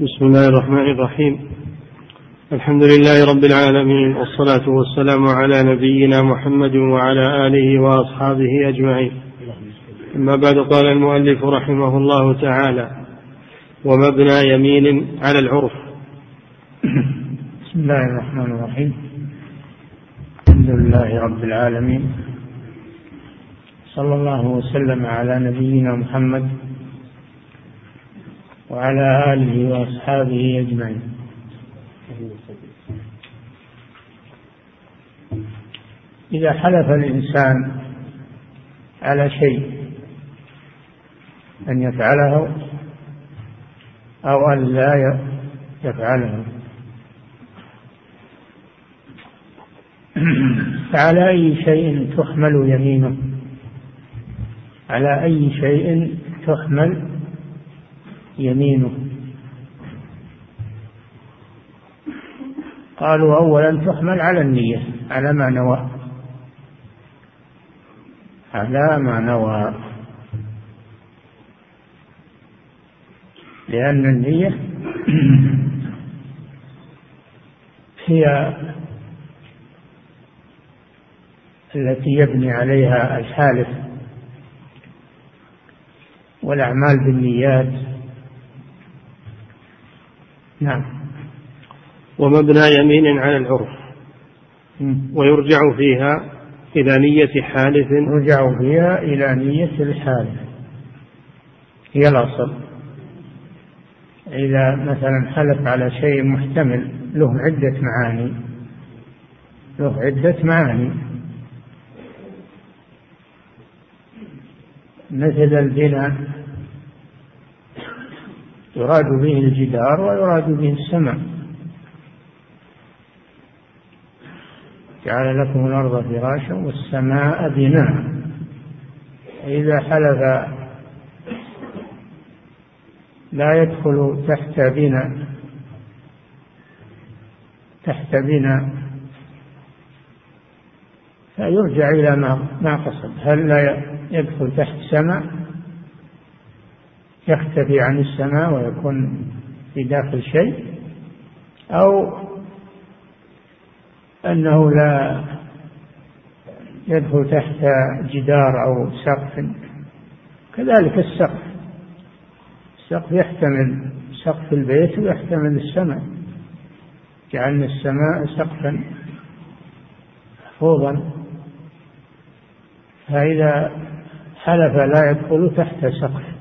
بسم الله الرحمن الرحيم. الحمد لله رب العالمين والصلاة والسلام على نبينا محمد وعلى آله وأصحابه أجمعين. أما بعد قال المؤلف رحمه الله تعالى ومبنى يمين على العرف. بسم الله الرحمن الرحيم. الحمد لله رب العالمين. صلى الله وسلم على نبينا محمد وعلى آله وأصحابه أجمعين. إذا حلف الإنسان على شيء أن يفعله أو أن لا يفعله. فعلى أي شيء تحمل يمينه؟ على أي شيء تحمل يمينه قالوا أولا تحمل على النية على ما نوى. على ما نوى. لأن النية هي التي يبني عليها الحالف والأعمال بالنيات. نعم. ومبنى يمين على العرف. ويرجع فيها إلى نية حالف. يرجع فيها إلى نية الحالف. هي الأصل. إذا مثلا حلف على شيء محتمل له عدة معاني. له عدة معاني. مثل البناء. يراد به الجدار ويراد به السماء. جعل لكم الأرض فراشا والسماء بناء. إذا حلف لا يدخل تحت بناء تحت بناء. فيرجع إلى ما ما قصد. هل لا يدخل تحت سماء؟ يختفي عن السماء ويكون في داخل شيء أو أنه لا يدخل تحت جدار أو سقف. كذلك السقف. السقف يحتمل سقف البيت ويحتمل السماء. جعلنا السماء سقفا محفوظا. فإذا حلف لا يدخل تحت سقف.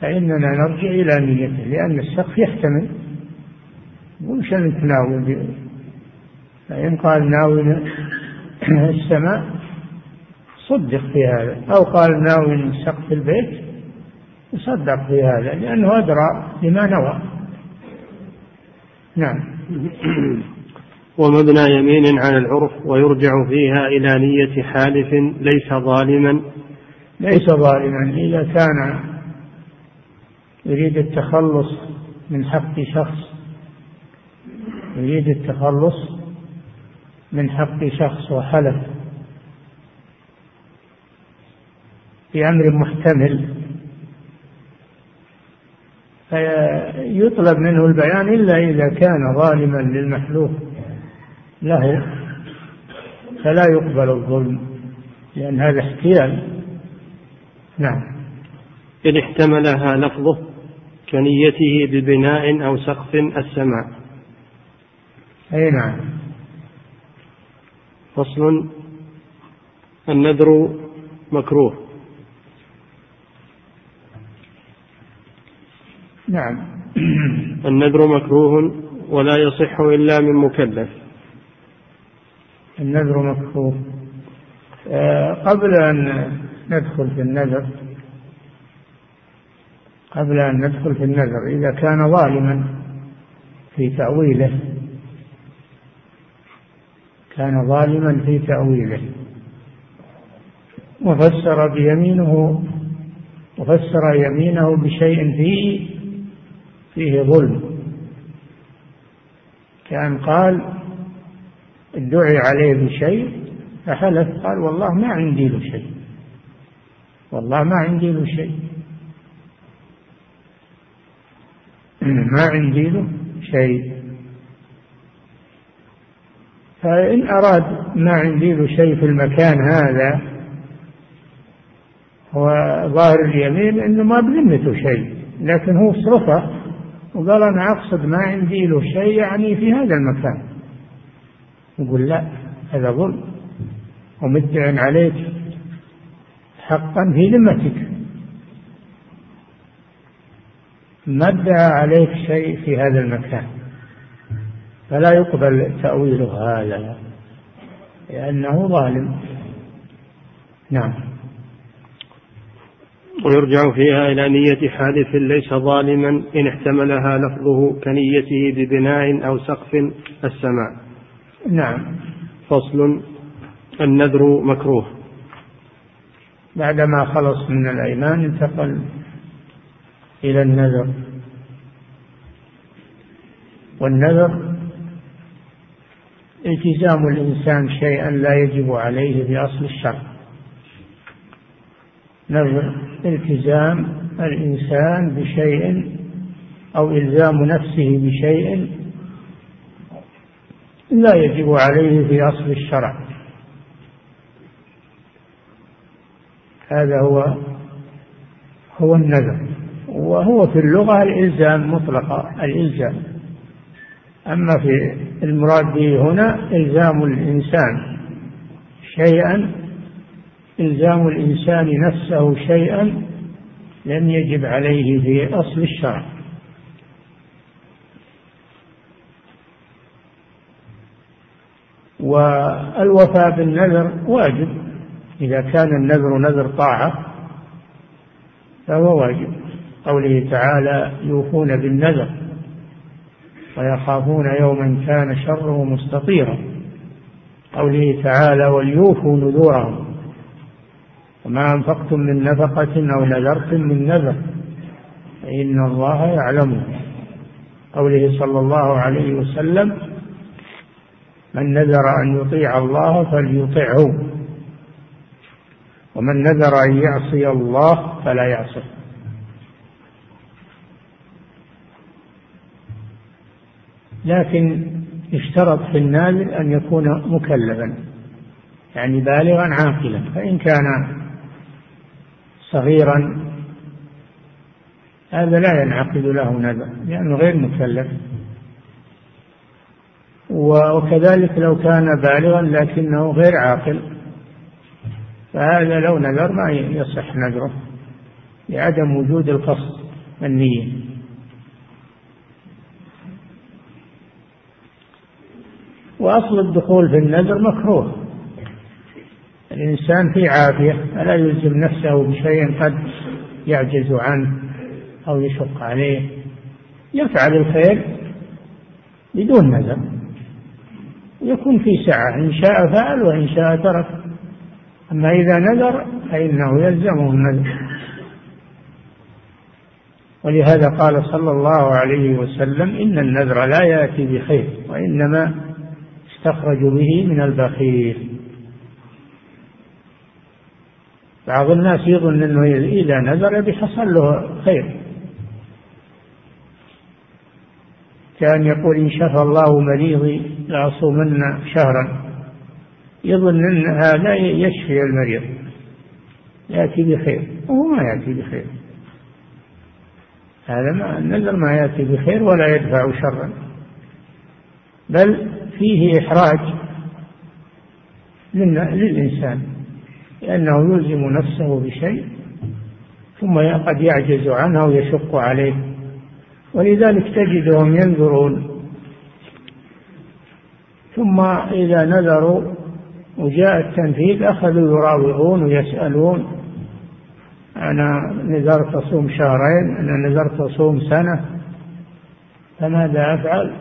فإننا نرجع إلى نيته لأن السقف يحتمل. وش أنت ناوي فإن قال ناوي السماء صدق في هذا. أو قال ناوي سقف البيت يصدق في هذا لأنه أدرى بما نوى. نعم. ومبنى يمين على العرف ويرجع فيها إلى نية حالف ليس ظالما. ليس ظالما إذا كان يريد التخلص من حق شخص يريد التخلص من حق شخص وحلف في أمر محتمل. فيطلب منه البيان إلا إذا كان ظالما للمحلوف له فلا يقبل الظلم لأن هذا احتيال. نعم. إن احتملها لفظه. كنيته ببناء أو سقف السماء. أي نعم. فصل النذر مكروه. نعم. النذر مكروه ولا يصح إلا من مكلف. النذر مكروه. آه، قبل أن ندخل في النذر قبل أن ندخل في النذر إذا كان ظالما في تأويله. كان ظالما في تأويله. وفسر بيمينه وفسر يمينه بشيء فيه فيه ظلم. كان قال ادعي عليه بشيء فحلف قال والله ما عندي له شيء. والله ما عندي له شيء. ما عندي له شيء. فإن أراد ما عندي له شيء في المكان هذا هو ظاهر اليمين إنه ما بذمته شيء لكن هو صرفه وقال أنا أقصد ما عندي له شيء يعني في هذا المكان. يقول لا هذا ظلم ومدع عليك حقا في ذمتك. ما ادعى عليك شيء في هذا المكان؟ فلا يقبل تأويله هذا لأنه ظالم. نعم. ويرجع فيها إلى نية حادث ليس ظالما إن احتملها لفظه كنيته ببناء أو سقف السماء. نعم. فصل النذر مكروه. بعدما خلص من الأيمان انتقل إلى النذر. والنذر التزام الإنسان شيئا لا يجب عليه في أصل الشرع. نذر التزام الإنسان بشيء أو إلزام نفسه بشيء لا يجب عليه في أصل الشرع. هذا هو هو النذر. وهو في اللغة الإلزام مطلقة الإلزام. أما في المراد به هنا إلزام الإنسان. شيئا إلزام الإنسان نفسه شيئا لم يجب عليه في أصل الشرع. والوفاء بالنذر واجب. إذا كان النذر نذر طاعة فهو واجب. قوله تعالى يوفون بالنذر ويخافون يوما كان شره مستطيرا. قوله تعالى وليوفوا نذورهم. وما أنفقتم من نفقة أو نذرتم من نذر. فإن الله يعلمه قوله صلى الله عليه وسلم من نذر أن يطيع الله فليطعه. ومن نذر أن يعصي الله فلا يعصه لكن اشترط في النازل أن يكون مكلفا يعني بالغا عاقلا فإن كان صغيرا هذا لا ينعقد له نذر لأنه غير مكلف. وكذلك لو كان بالغا لكنه غير عاقل فهذا لو نذر ما يصح نذره لعدم وجود القصد النية. وأصل الدخول في النذر مكروه. الإنسان في عافية فلا يلزم نفسه بشيء قد يعجز عنه أو يشق عليه. يفعل الخير بدون نذر. يكون في سعة إن شاء فعل وإن شاء ترك. أما إذا نذر فإنه يلزمه النذر. ولهذا قال صلى الله عليه وسلم إن النذر لا يأتي بخير وإنما يستخرج به من البخيل. بعض الناس يظن إنه إذا نذر بحصل له خير. كان يقول إن شفى الله مريضي لاصومن شهرا. يظن إن هذا يشفي المريض يأتي بخير. وهو ما يأتي بخير. هذا ما النذر ما يأتي بخير ولا يدفع شرا. بل فيه إحراج للإنسان لأنه يلزم نفسه بشيء ثم قد يعجز عنه ويشق عليه. ولذلك تجدهم ينذرون. ثم إذا نذروا وجاء التنفيذ أخذوا يراوغون ويسألون. أنا نذرت أصوم شهرين أنا نذرت أصوم سنة فماذا أفعل؟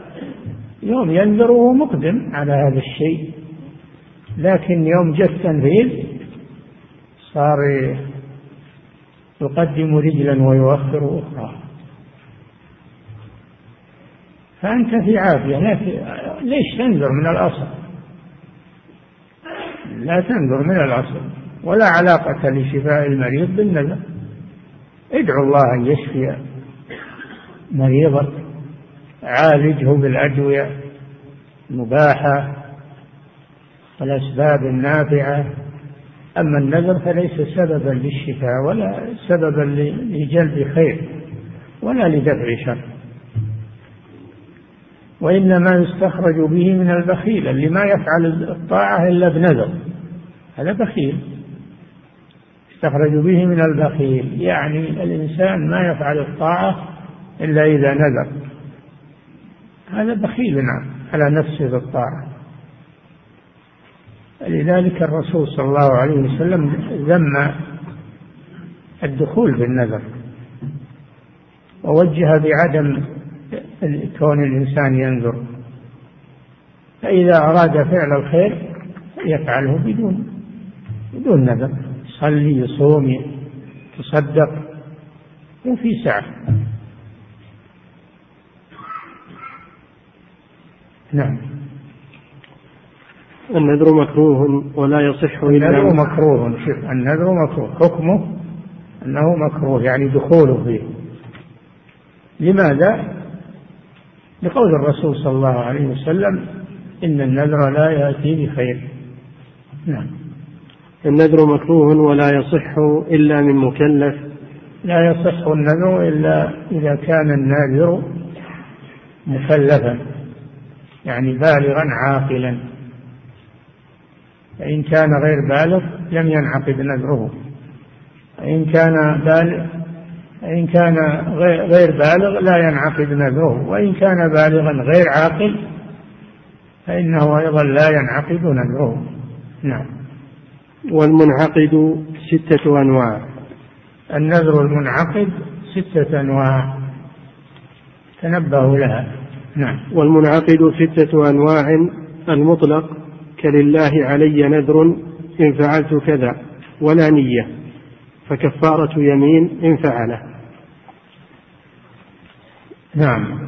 يوم ينذر وهو مقدم على هذا الشيء. لكن يوم جاء التنفيذ صار يقدم رجلا ويؤخر أخرى. فأنت في عافية. ليش تنذر من الأصل؟ لا تنذر من الأصل. ولا علاقة لشفاء المريض بالنذر. ادعو الله أن يشفي مريضك. عالجه بالأدوية المباحة والأسباب النافعة. أما النذر فليس سببا للشفاء ولا سببا لجلب خير ولا لدفع شر. وإنما يستخرج به من البخيل اللي ما يفعل الطاعة إلا بنذر. هذا بخيل. يستخرج به من البخيل. يعني الإنسان ما يفعل الطاعة إلا إذا نذر. هذا بخيل نعم على نفسه بالطاعة لذلك الرسول صلى الله عليه وسلم ذم الدخول بالنذر ووجه بعدم كون الإنسان ينذر. فإذا أراد فعل الخير يفعله بدون بدون نذر. يصلي يصوم يتصدق وفي سعة. نعم. النذر مكروه ولا يصح إلا النذر مكروه شوف النذر مكروه. حكمه أنه مكروه يعني دخوله فيه. لماذا؟ لقول الرسول صلى الله عليه وسلم إن النذر لا يأتي بخير. نعم. النذر مكروه ولا يصح إلا من مكلف. لا يصح النذر إلا إذا كان الناذر مكلفا. يعني بالغا عاقلا. فإن كان غير بالغ لم ينعقد نذره. فإن كان بالغ إن كان غير بالغ لا ينعقد نذره. وإن كان بالغا غير عاقل فإنه أيضا لا ينعقد نذره. نعم. والمنعقد ستة أنواع. النذر المنعقد ستة أنواع. تنبهوا لها. نعم. والمنعقد ستة أنواع. المطلق كلله علي نذر إن فعلت كذا ولا نية. فكفارة يمين إن فعله نعم.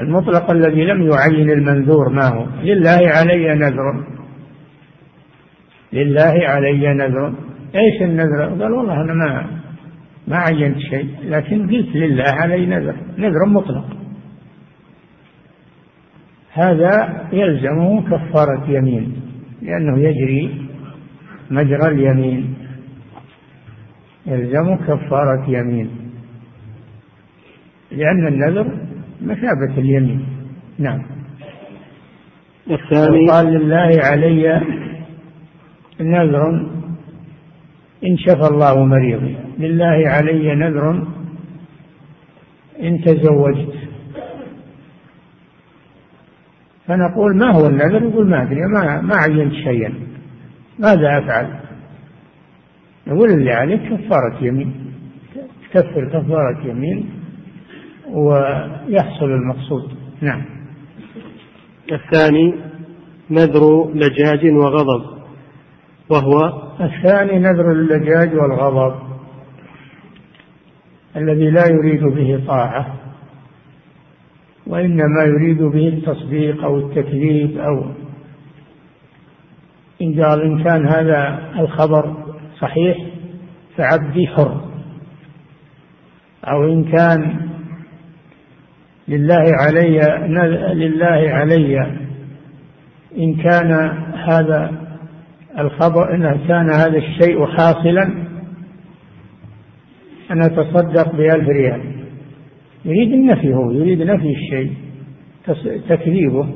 المطلق الذي لم يعين المنذور ما هو؟ لله علي نذر. لله علي نذر. إيش النذر؟ قال والله أنا ما ما عينت شيء لكن قلت لله علي نذر. نذر مطلق. هذا يلزمه كفارة يمين لأنه يجري مجرى اليمين. يلزم كفارة يمين لأن النذر مثابة اليمين. نعم. الثاني قال لله علي نذر إن شفى الله مريضي. لله علي نذر إن تزوجت. فنقول ما هو النذر؟ يقول ما أدري ما, ما عينت شيئا. ماذا أفعل؟ نقول اللي عليك كفارة يمين. تكفر كفارة يمين ويحصل المقصود. نعم. الثاني نذر لجاج وغضب وهو الثاني نذر اللجاج والغضب الذي لا يريد به طاعة. وإنما يريد به التصديق أو التكذيب أو إن قال إن كان هذا الخبر صحيح فعبدي حر. أو إن كان لله علي لله علي. إن كان هذا الخبر إن كان هذا الشيء حاصلا أن أتصدق بألف ريال. يريد النفي هو يريد نفي الشيء تكذيبه.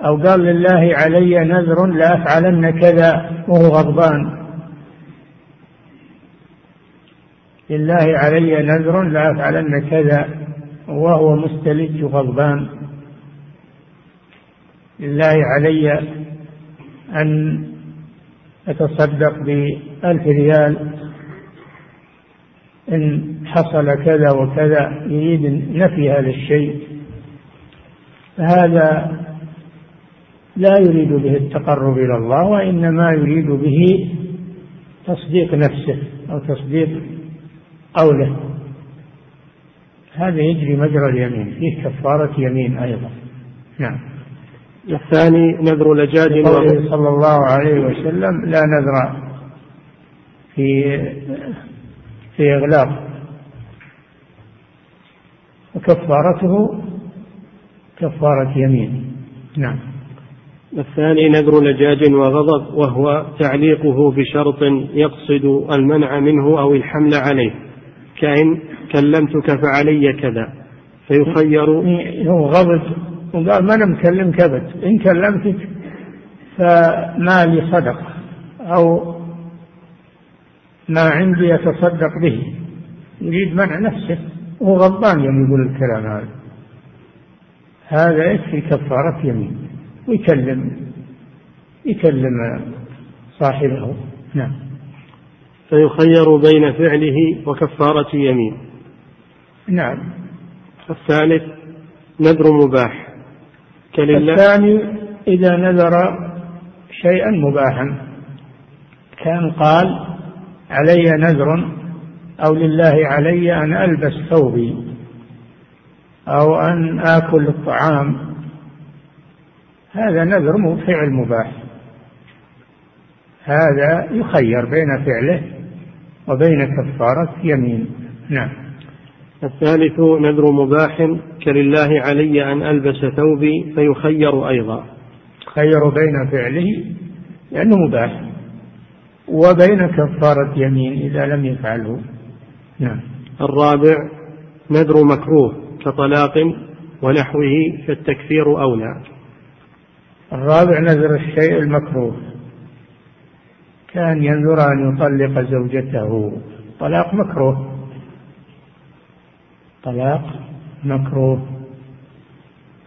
أو قال لله علي نذر لأفعلن كذا وهو غضبان. لله علي نذر لأفعلن كذا وهو مستلج غضبان. لله علي أن أتصدق بألف ريال. إن حصل كذا وكذا يريد نفي هذا الشيء فهذا لا يريد به التقرب إلى الله وإنما يريد به تصديق نفسه أو تصديق قوله. هذا يجري مجرى اليمين فيه كفارة يمين أيضا. نعم. الثاني نذر لجاج قوله صلى الله عليه وسلم لا نذر في في إغلاق. وكفارته كفارة يمين. نعم. الثاني نذر لجاج وغضب وهو تعليقه بشرط يقصد المنع منه أو الحمل عليه. كإن كلمتك فعلي كذا. فيخير. هو غضب. وقال ما أنا مكلمك أبد. إن كلمتك فما لي صدقة أو ما عندي أتصدق به. يريد منع نفسه وهو غضبان يوم يقول الكلام هذا. هذا يكفي كفارة يمين. ويكلم يكلم صاحبه. نعم. فيخير بين فعله وكفارة يمين. نعم. الثالث نذر مباح. كلله الثاني إذا نذر شيئا مباحا. كان قال علي نذر أو لله علي أن ألبس ثوبي أو أن آكل الطعام. هذا نذر فعل مباح. هذا يخير بين فعله وبين كفارة يمين. نعم. الثالث نذر مباح كلله علي أن ألبس ثوبي فيخير أيضا. خير بين فعله لأنه مباح. وبين كفارة يمين إذا لم يفعله. نعم. الرابع نذر مكروه كطلاق ونحوه فالتكفير أولى. الرابع نذر الشيء المكروه. كان ينذر أن يطلق زوجته. طلاق مكروه. طلاق مكروه.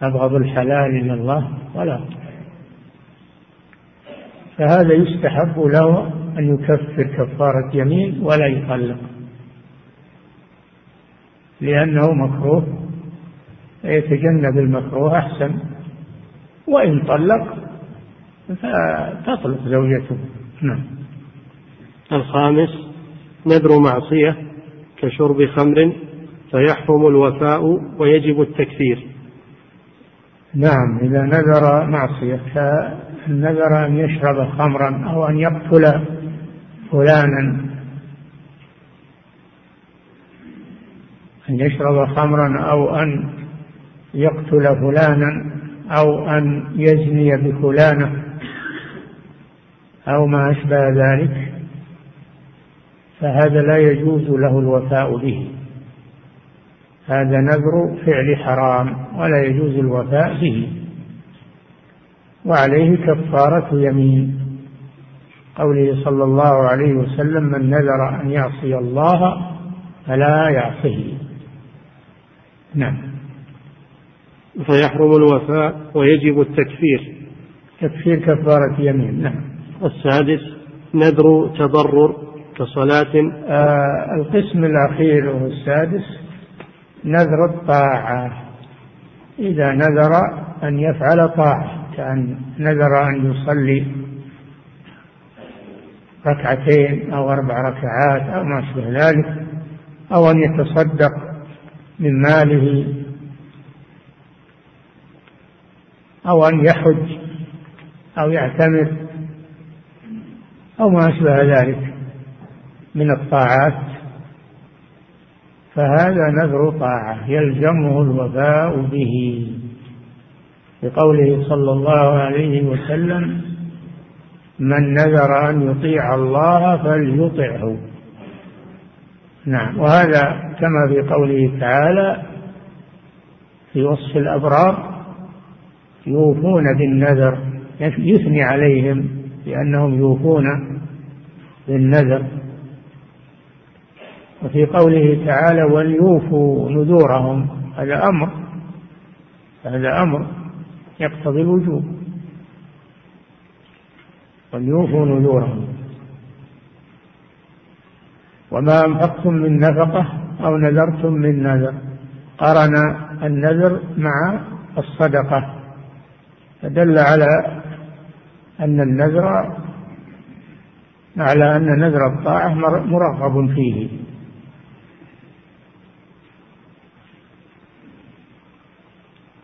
أبغض الحلال من الله. ولا فهذا يستحب له أن يكفر كفارة يمين ولا يطلق لأنه مكروه يتجنب المكروه أحسن. وإن طلق فتطلق زوجته. نعم. الخامس نذر معصية كشرب خمر فيحرم الوفاء ويجب التكفير. نعم إذا نذر معصية كنذر أن يشرب خمرا أو أن يقتل فلانا. أن يشرب خمرا أو أن يقتل فلانا أو أن يزني بفلانة أو ما أشبه ذلك فهذا لا يجوز له الوفاء به. هذا نذر فعل حرام ولا يجوز الوفاء به. وعليه كفارة يمين. قوله صلى الله عليه وسلم من نذر أن يعصي الله فلا يعصيه نعم. فيحرم الوفاء ويجب التكفير. تكفير كفارة يمين. نعم. السادس نذر تضرر كصلاة. آه القسم الأخير وهو السادس نذر الطاعة. إذا نذر أن يفعل طاعة كأن نذر أن يصلي. ركعتين أو أربع ركعات أو ما أشبه ذلك أو أن يتصدق من ماله أو أن يحج أو يعتمر أو ما أشبه ذلك من الطاعات. فهذا نذر طاعة يلزمه الوفاء به. بقوله صلى الله عليه وسلم من نذر أن يطيع الله فليطعه. نعم وهذا كما في قوله تعالى في وصف الأبرار يوفون بالنذر يثني عليهم بأنهم يوفون بالنذر. وفي قوله تعالى وليوفوا نذورهم هذا أمر هذا أمر يقتضي الوجوب. وليوفوا نذورهم. وما أنفقتم من نفقة أو نذرتم من نذر. قرن النذر مع الصدقة. فدل على أن النذر على أن نذر الطاعة مرغب فيه.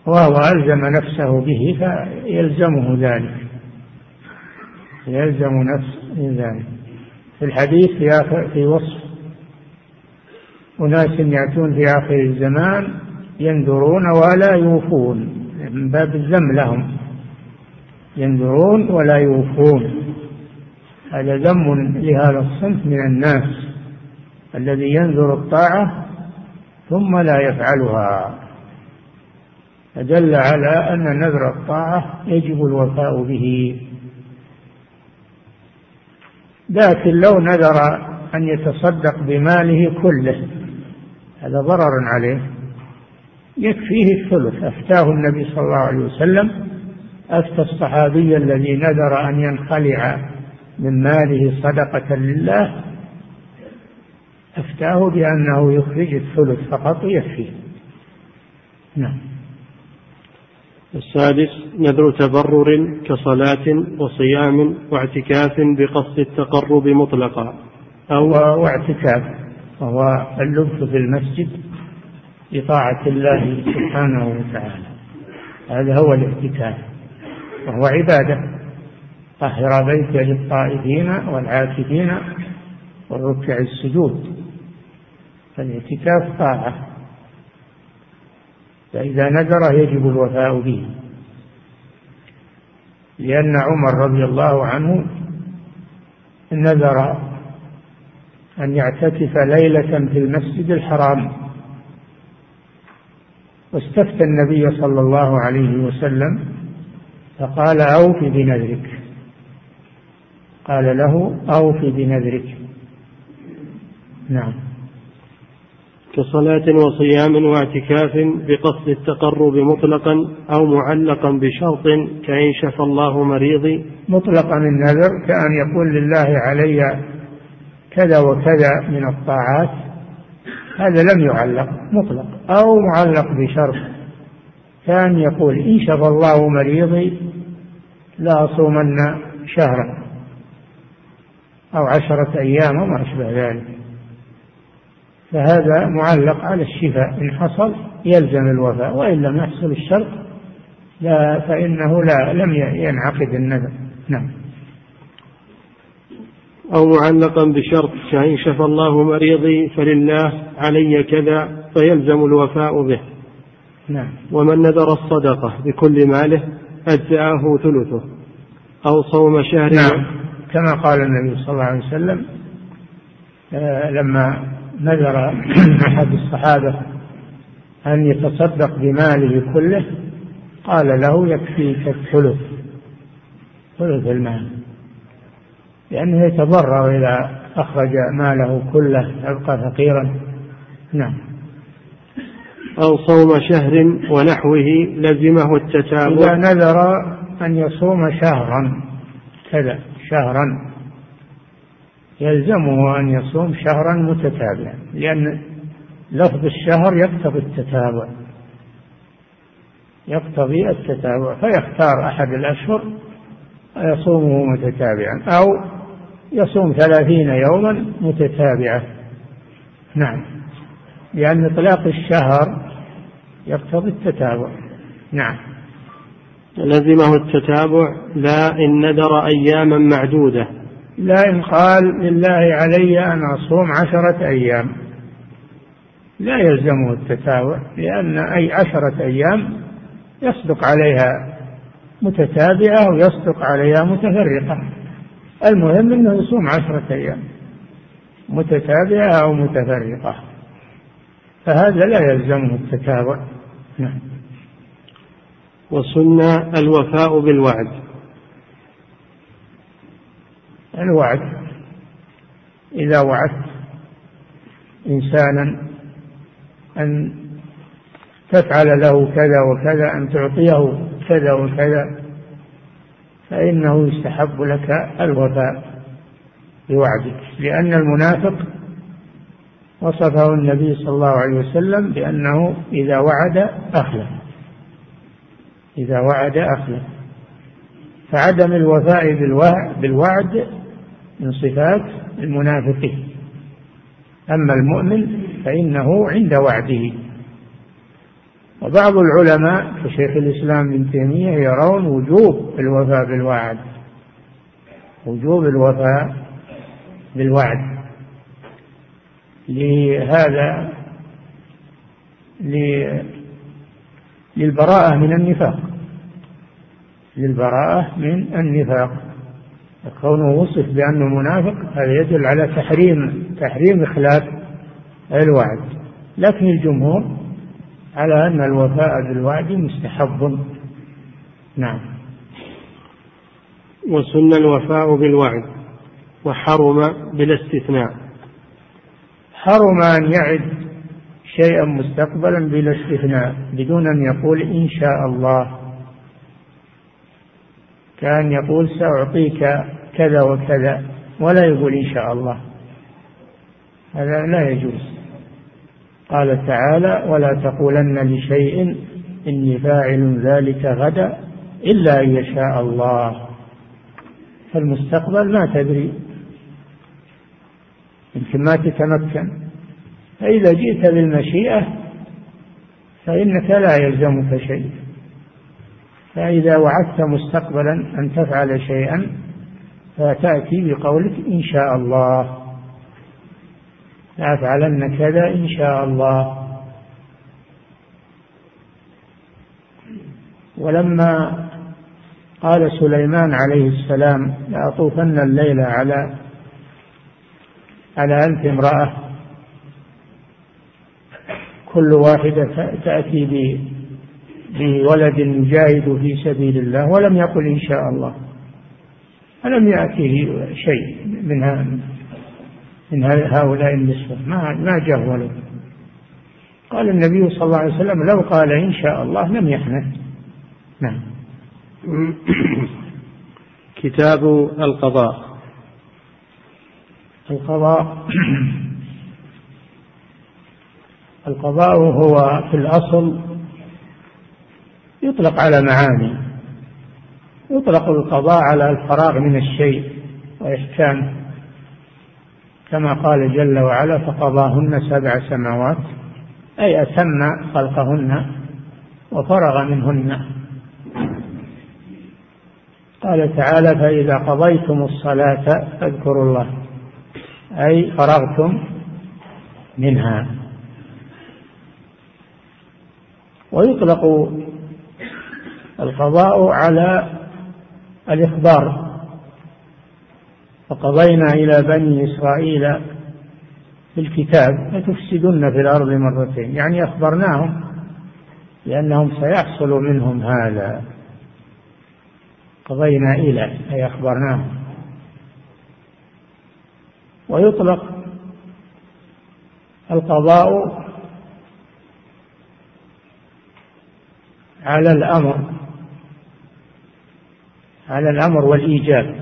وهو ألزم نفسه به فيلزمه ذلك. يلزم نفسه ذلك. في الحديث في آخر في وصف أناس يأتون في آخر الزمان ينذرون ولا يوفون. من باب الذم لهم. ينذرون ولا يوفون. هذا ذم لهذا الصنف من الناس الذي ينذر الطاعة ثم لا يفعلها. فدل على أن نذر الطاعة يجب الوفاء به. لكن لو نذر أن يتصدق بماله كله. هذا ضرر عليه. يكفيه الثلث. أفتاه النبي صلى الله عليه وسلم أفتى الصحابي الذي نذر أن ينخلع من ماله صدقة لله أفتاه بأنه يخرج الثلث فقط يكفيه نعم. السادس نذر تبرر كصلاة وصيام واعتكاف بقصد التقرب مطلقا. أو واعتكاف وهو اللبث في المسجد بطاعة الله سبحانه وتعالى. هذا هو الاعتكاف وهو عبادة. طهر بيت للطائفين والعاكفين والركع السجود. فالاعتكاف طاعة. فإذا نذر يجب الوفاء به. لأن عمر رضي الله عنه نذر أن يعتكف ليلة في المسجد الحرام. واستفتى النبي صلى الله عليه وسلم فقال أوف بنذرك. قال له أوف بنذرك. نعم. كصلاة وصيام واعتكاف بقصد التقرب مطلقا أو معلقا بشرط كأن شفى الله مريضي. مطلقا النذر كأن يقول لله علي كذا وكذا من الطاعات. هذا لم يعلق مطلق أو معلق بشرط. كأن يقول إن شفى الله مريضي لأصومن شهرا أو عشرة أيام وما أشبه ذلك. فهذا معلق على الشفاء. إن حصل يلزم الوفاء وإن لم يحصل الشرط لا فإنه لا لم ينعقد النذر. نعم. أو معلقا بشرط كأن شفى الله مريضي فلله علي كذا فيلزم الوفاء به. نعم. ومن نذر الصدقة بكل ماله أجزأه ثلثه أو صوم شهر. نعم. كما قال النبي صلى الله عليه وسلم آه لما نذر أحد الصحابة أن يتصدق بماله كله قال له يكفيك الثلث ثلث المال لأنه يتضرر إذا أخرج ماله كله يبقى فقيرا. نعم. أو صوم شهر ونحوه لزمه التتابع. إذا نذر أن يصوم شهرا كذا شهرا. يلزمه أن يصوم شهرا متتابعا لأن لفظ الشهر يقتضي التتابع. يقتضي التتابع. فيختار أحد الأشهر ويصومه متتابعا أو يصوم ثلاثين يوما متتابعة. نعم. لأن إطلاق الشهر يقتضي التتابع. نعم. لزمه التتابع لا إن نذر أياما معدودة. لا إن قال لله علي أن أصوم عشرة أيام. لا يلزمه التتابع لأن أي عشرة أيام يصدق عليها متتابعة ويصدق عليها متفرقة. المهم أنه يصوم عشرة أيام متتابعة أو متفرقة. فهذا لا يلزمه التتابع نعم. وسن الوفاء بالوعد. الوعد إذا وعدت إنسانا أن تفعل له كذا وكذا أن تعطيه كذا وكذا فإنه يستحب لك الوفاء بوعدك. لأن المنافق وصفه النبي صلى الله عليه وسلم بأنه إذا وعد أخلف. إذا وعد أخلف. فعدم الوفاء بالوعد من صفات المنافقين أما المؤمن فإنه عند وعده. وبعض العلماء كشيخ الإسلام ابن تيمية يرون وجوب الوفاء بالوعد وجوب الوفاء بالوعد. لهذا للبراءة من النفاق. للبراءة من النفاق. كونه وصف بأنه منافق هذا يدل على تحريم تحريم إخلاف الوعد. لكن الجمهور على أن الوفاء بالوعد مستحب. نعم. وسن الوفاء بالوعد وحرم بلا استثناء. حرم أن يعد شيئا مستقبلا بلا استثناء بدون أن يقول إن شاء الله. كان يقول سأعطيك كذا وكذا ولا يقول إن شاء الله. هذا لا يجوز. قال تعالى ولا تقولن لشيء إني فاعل ذلك غدا إلا أن يشاء الله. فالمستقبل ما تدري. يمكن ما تتمكن. فإذا جئت بالمشيئة فإنك لا يلزمك شيء. فإذا وعدت مستقبلا أن تفعل شيئا فتأتي بقولك إن شاء الله. لأفعلن كذا إن شاء الله. ولما قال سليمان عليه السلام لأطوفن الليل على على ألف امرأة كل واحدة تأتي بولد يجاهد في سبيل الله ولم يقل إن شاء الله. فلم يأتيه شيء من من هؤلاء النسوة؟ ما ما جاء ولد قال النبي صلى الله عليه وسلم لو قال إن شاء الله لم يحنث. نعم. كتاب القضاء. القضاء القضاء هو في الأصل يطلق على معاني. يطلق القضاء على الفراغ من الشيء وإحكامه كما قال جل وعلا فقضاهن سبع سماوات أي أتم خلقهن وفرغ منهن. قال تعالى فإذا قضيتم الصلاة فاذكروا الله أي فرغتم منها. ويطلق القضاء على الإخبار. فقضينا إلى بني إسرائيل في الكتاب لتفسدن في الأرض مرتين. يعني أخبرناهم لأنهم سيحصل منهم هذا. قضينا إلى أي أخبرناهم. ويطلق القضاء على الأمر. على الأمر والإيجاب.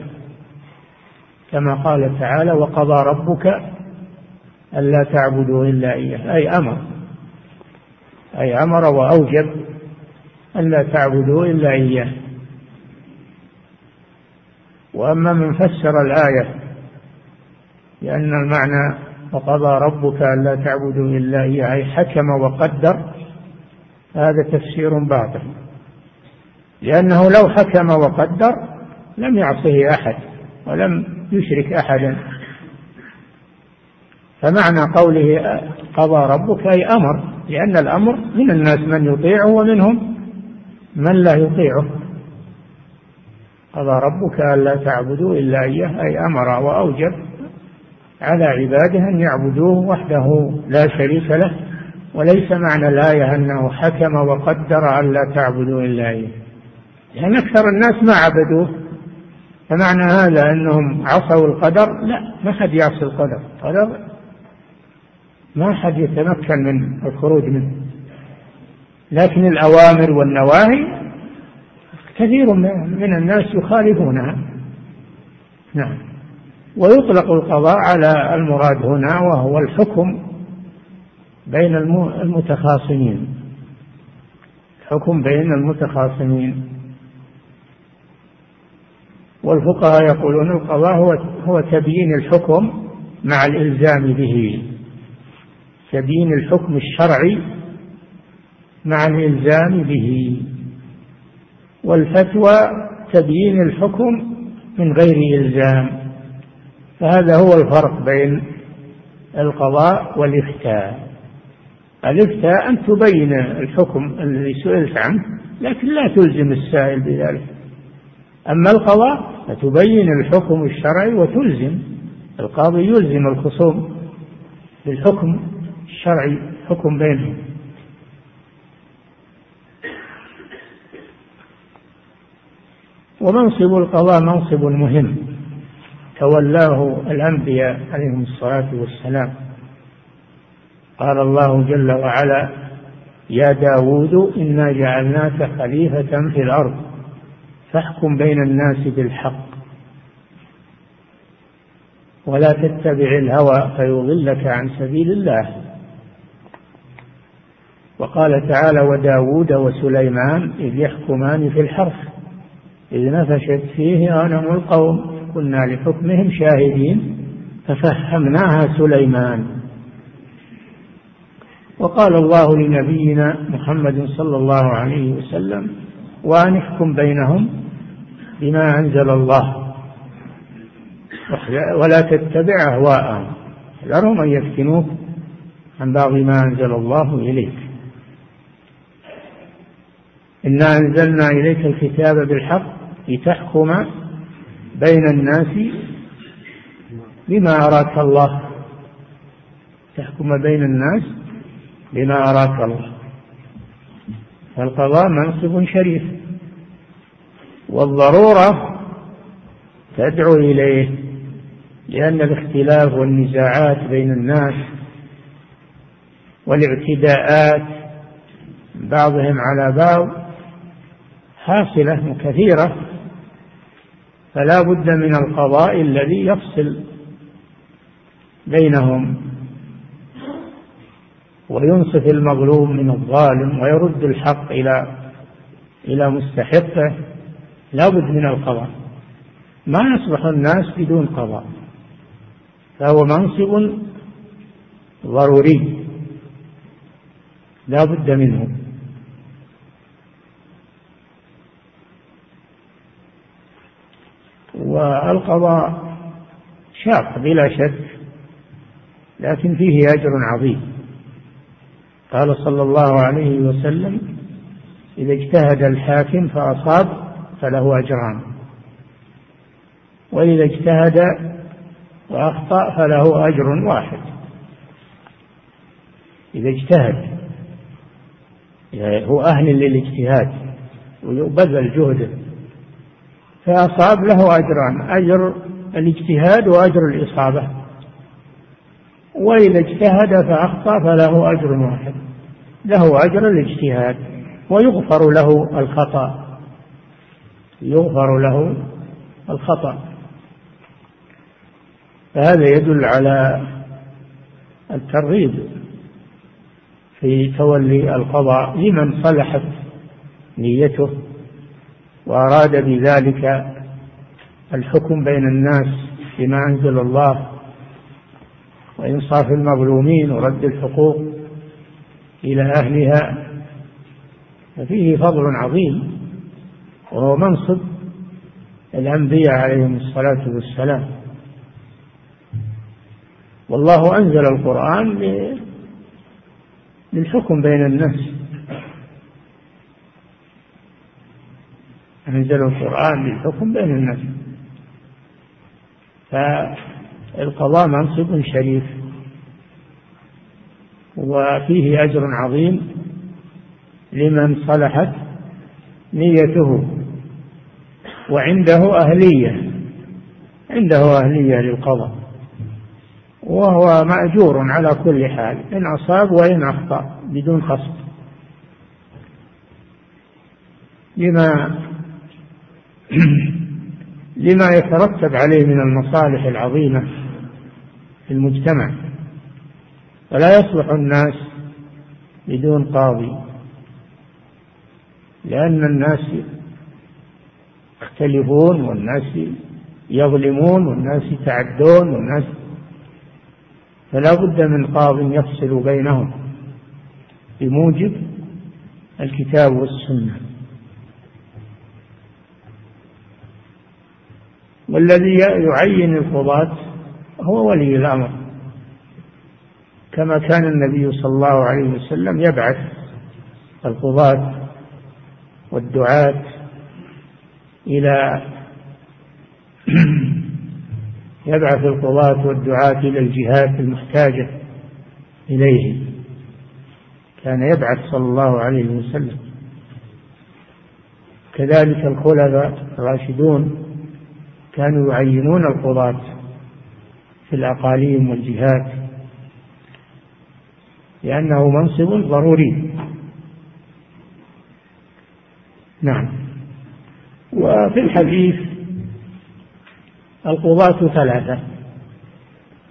كما قال تعالى وقضى ربك ألا تعبدوا إلا إياه. أي أمر. أي أمر وأوجب ألا تعبدوا إلا إياه. وأما من فسر الآية لأن المعنى وقضى ربك ألا تعبدوا إلا إياه أي حكم وقدر هذا تفسير باطل. لأنه لو حكم وقدر لم يعصه أحد ولم يشرك أحدا. فمعنى قوله قضى ربك أي أمر لأن الأمر من الناس من يطيعه ومنهم من لا يطيعه. قضى ربك ألا تعبدوا إلا إياه أي أمر وأوجب على عباده أن يعبدوه وحده لا شريك له. وليس معنى الآية أنه حكم وقدر ألا تعبدوا إلا إياه. لأن أكثر الناس ما عبدوه. فمعنى هذا أنهم عصوا القدر؟ لا ما حد يعصي القدر. القدر ما حد يتمكن من الخروج منه. لكن الأوامر والنواهي كثير من الناس يخالفونها. نعم. ويطلق القضاء على المراد هنا وهو الحكم بين المتخاصمين. الحكم بين المتخاصمين. والفقهاء يقولون القضاء هو هو تبيين الحكم مع الإلزام به. تبيين الحكم الشرعي مع الإلزام به. والفتوى تبيين الحكم من غير إلزام. فهذا هو الفرق بين القضاء والإفتاء. الإفتاء أن تبين الحكم الذي سئلت عنه لكن لا تلزم السائل بذلك. أما القضاء فتبين الحكم الشرعي وتلزم القاضي يلزم الخصوم بالحكم الشرعي حكم بينهم. ومنصب القضاء منصب مهم تولاه الأنبياء عليهم الصلاة والسلام. قال الله جل وعلا يا داود إنا جعلناك خليفة في الأرض. فاحكم بين الناس بالحق. ولا تتبع الهوى فيضلك عن سبيل الله. وقال تعالى وداود وسليمان إذ يحكمان في الحرث. إذ نفشت فيه غنم القوم. كنا لحكمهم شاهدين. ففهمناها سليمان. وقال الله لنبينا محمد صلى الله عليه وسلم وأن احكم بينهم بما أنزل الله. ولا تتبع أهواءهم. ذرهم أن يفتنوك عن بعض ما أنزل الله إليك. إنا أنزلنا إليك الكتاب بالحق لتحكم بين الناس بما أراك الله. تحكم بين الناس بما أراك الله. فالقضاء منصب شريف. والضرورة تدعو إليه لأن الاختلاف والنزاعات بين الناس والاعتداءات بعضهم على بعض حاصلة كثيرة فلا بد من القضاء الذي يفصل بينهم وينصف المظلوم من الظالم ويرد الحق إلى إلى مستحقه. لا بد من القضاء. ما يصلح الناس بدون قضاء. فهو منصب ضروري. لا بد منه. والقضاء شاق بلا شك لكن فيه أجر عظيم. قال صلى الله عليه وسلم إذا اجتهد الحاكم فأصاب فله أجران. وإذا اجتهد وأخطأ فله أجر واحد. إذا اجتهد هو أهل للاجتهاد ويبذل جهده فأصاب له أجران أجر الاجتهاد وأجر الإصابة. وإذا اجتهد فأخطأ فله أجر واحد له أجر الاجتهاد ويغفر له الخطأ. يغفر له الخطأ. فهذا يدل على الترغيب في تولي القضاء لمن صلحت نيته وأراد بذلك الحكم بين الناس بما أنزل الله وإنصاف المظلومين ورد الحقوق إلى أهلها. ففيه فضل عظيم. وهو منصب الأنبياء عليهم الصلاة والسلام. والله أنزل القرآن للحكم بين الناس. أنزل القرآن للحكم بين الناس. فالقضاء منصب شريف. وفيه أجر عظيم لمن صلحت نيته. وعنده أهلية عنده أهلية للقضاء وهو مأجور على كل حال إن أصاب وإن أخطأ بدون قصد لما لما يترتب عليه من المصالح العظيمة في المجتمع فلا يصلح الناس بدون قاضي لأن الناس يختلفون والناس يظلمون والناس يتعدون والناس فلا بد من قاض يفصل بينهم بموجب الكتاب والسنة. والذي يعين القضاة هو ولي الأمر. كما كان النبي صلى الله عليه وسلم يبعث القضاة والدعاة إلى يبعث القضاة والدعاة إلى الجهات المحتاجة إليه. كان يبعث صلى الله عليه وسلم. كذلك الخلفاء الراشدون كانوا يعينون القضاة في الأقاليم والجهات لأنه منصب ضروري. نعم. وفي الحديث القضاة ثلاثة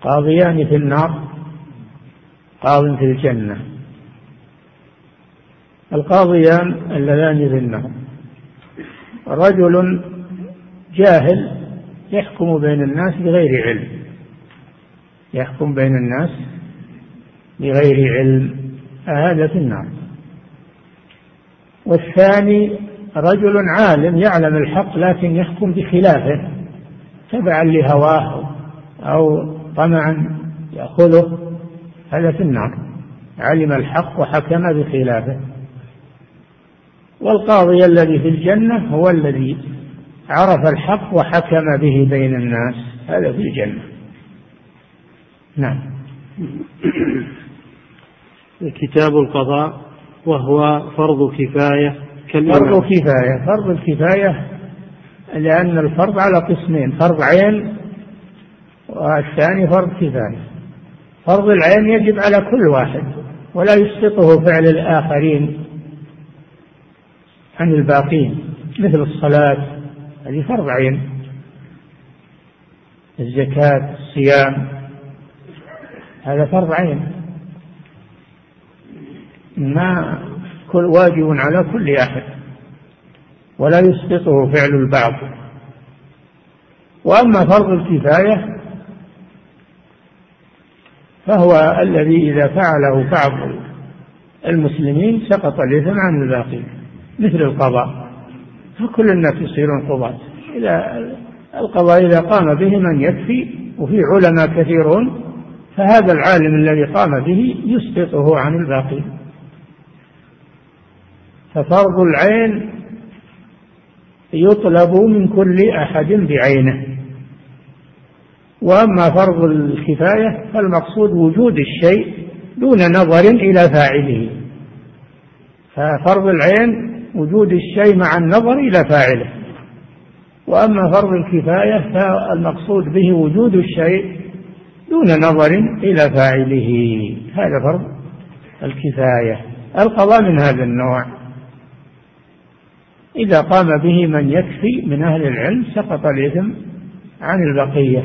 قاضيان في النار قاض في الجنة. القاضيان اللذان في النار. رجل جاهل يحكم بين الناس بغير علم. يحكم بين الناس بغير علم. هذا في النار. والثاني رجل عالم يعلم الحق لكن يحكم بخلافه تبعا لهواه أو طمعا يأخذه هذا في النار. علم الحق وحكم بخلافه. والقاضي الذي في الجنة هو الذي عرف الحق وحكم به بين الناس هذا في الجنة. نعم. كتاب القضاء وهو فرض كفاية فرض كفايه فرض الكفاية لأن الفرض على قسمين فرض عين والثاني فرض كفاية. فرض العين يجب على كل واحد ولا يسقطه فعل الآخرين عن الباقين مثل الصلاة هذه فرض عين. الزكاة الصيام هذا فرض عين. ما كل واجب على كل أحد ولا يسقطه فعل البعض. وأما فرض الكفاية فهو الذي إذا فعله بعض المسلمين سقط الإثم عن الباقين مثل القضاء. فكل الناس يصيرون قضاة. إذا القضاء إذا قام به من يكفي وفي علماء كثيرون فهذا العالم الذي قام به يسقطه عن الباقين ففرض العين يطلب من كل أحد بعينه. وأما فرض الكفاية فالمقصود وجود الشيء دون نظر إلى فاعله. ففرض العين وجود الشيء مع النظر إلى فاعله. وأما فرض الكفاية فالمقصود به وجود الشيء دون نظر إلى فاعله. هذا فرض الكفاية. القضاء من هذا النوع. إذا قام به من يكفي من أهل العلم سقط الإثم عن البقية.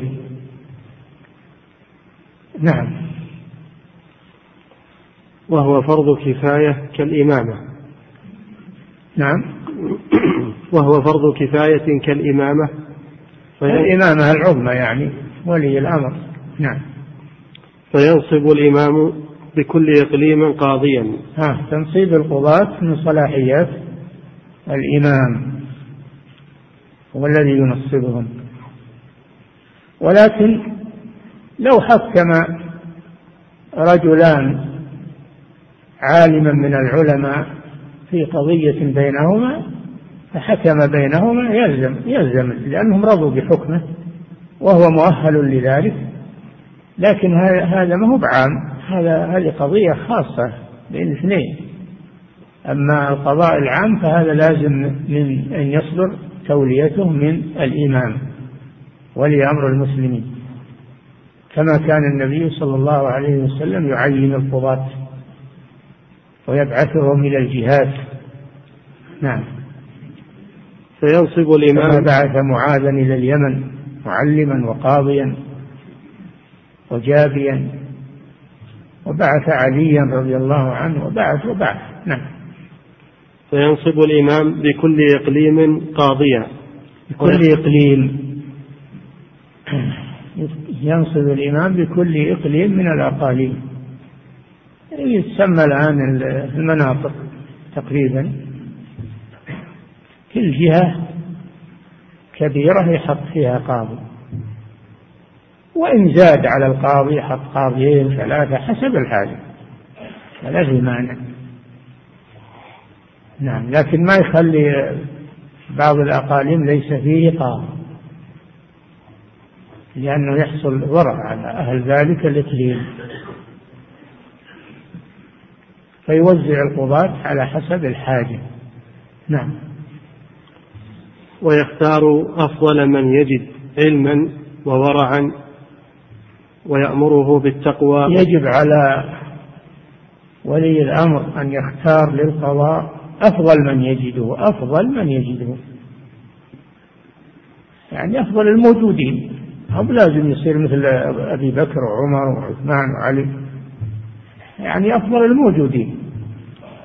نعم. وهو فرض كفاية كالإمامة. نعم. وهو فرض كفاية كالإمامة. الإمامة العظمى يعني ولي الأمر. نعم. فينصب الإمام بكل إقليم قاضيا. ها تنصيب القضاة من صلاحيات. الإمام هو الذي ينصبهم ولكن لو حكم رجلان عالما من العلماء في قضية بينهما فحكم بينهما يلزم يلزم لأنهم رضوا بحكمه وهو مؤهل لذلك. لكن هذا ما هو بعام هذا هذه قضية خاصة بين اثنين. أما القضاء العام فهذا لازم من أن يصدر توليته من الإمام ولي أمر المسلمين. كما كان النبي صلى الله عليه وسلم يعين القضاة ويبعثهم إلى الجهاد. نعم. فينصب الإمام بعث معاذا إلى اليمن معلما وقاضيا وجابيا وبعث عليا رضي الله عنه وبعث وبعث. نعم. فينصب الإمام بكل إقليم قاضيا بكل إقليم. ينصب الإمام بكل إقليم من الأقاليم. يسمى الآن المناطق تقريبا؟ كل جهة كبيرة يحط فيها قاضي. وإن زاد على القاضي حط قاضيين ثلاثة حسب الحاجة. فلا في مانع. نعم لكن ما يخلي بعض الأقاليم ليس فيه قاضي لأنه يحصل ضرر على أهل ذلك الإقليم. فيوزع القضاة على حسب الحاجة. نعم. ويختار أفضل من يجد علما وورعا ويأمره بالتقوى. يجب على ولي الأمر أن يختار للقضاء أفضل من يجده أفضل من يجده. يعني أفضل الموجودين. أو لازم يصير مثل أبي بكر وعمر وعثمان وعلي. يعني أفضل الموجودين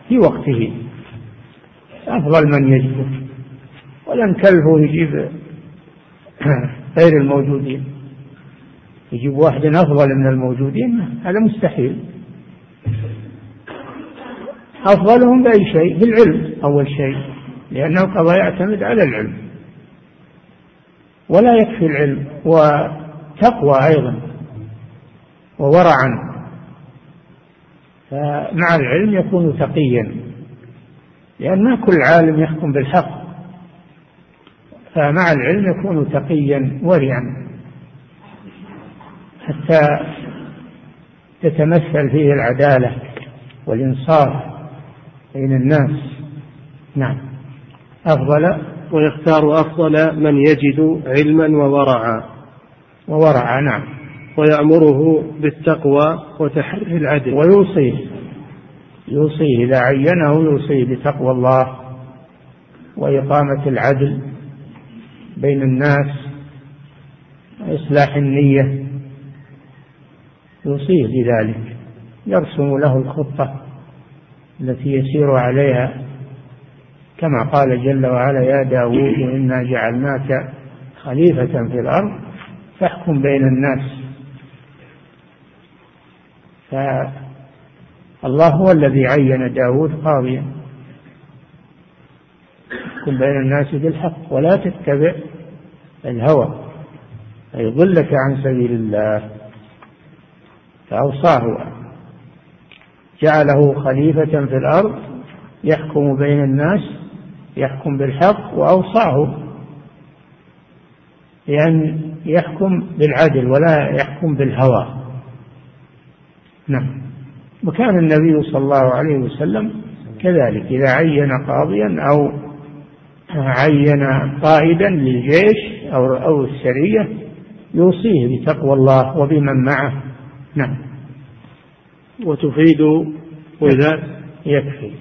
في وقته. أفضل من يجده. ولا نكلفه يجيب غير الموجودين. يجيب واحد أفضل من الموجودين هذا مستحيل. أفضلهم بأي شيء؟ بالعلم أول شيء. لأنه القضاء يعتمد على العلم. ولا يكفي العلم. وتقوى أيضا. وورعا. فمع العلم يكون تقيا. لأن ما كل عالم يحكم بالحق. فمع العلم يكون تقيا ورعا. حتى تتمثل فيه العدالة والإنصاف. بين الناس. نعم. أفضل؟ ويختار أفضل من يجد علما وورعا وورعا نعم. ويأمره بالتقوى وتحري العدل. ويوصيه. يوصيه إذا عينه يوصيه بتقوى الله وإقامة العدل بين الناس وإصلاح النية. يوصيه بذلك. يرسم له الخطة. التي يسير عليها كما قال جل وعلا يا داود إنا جعلناك خليفة في الأرض فاحكم بين الناس. فالله هو الذي عين داود قاضيا. احكم بين الناس بالحق ولا تتبع الهوى فيضلك عن سبيل الله. فأوصاه. جعله خليفة في الأرض يحكم بين الناس يحكم بالحق وأوصاه. بأن يحكم بالعدل ولا يحكم بالهوى. نعم. وكان النبي صلى الله عليه وسلم كذلك إذا عين قاضيا أو عين قائدا للجيش أو أو السرية يوصيه بتقوى الله وبمن معه. نعم. وتفيد وإذا يكفي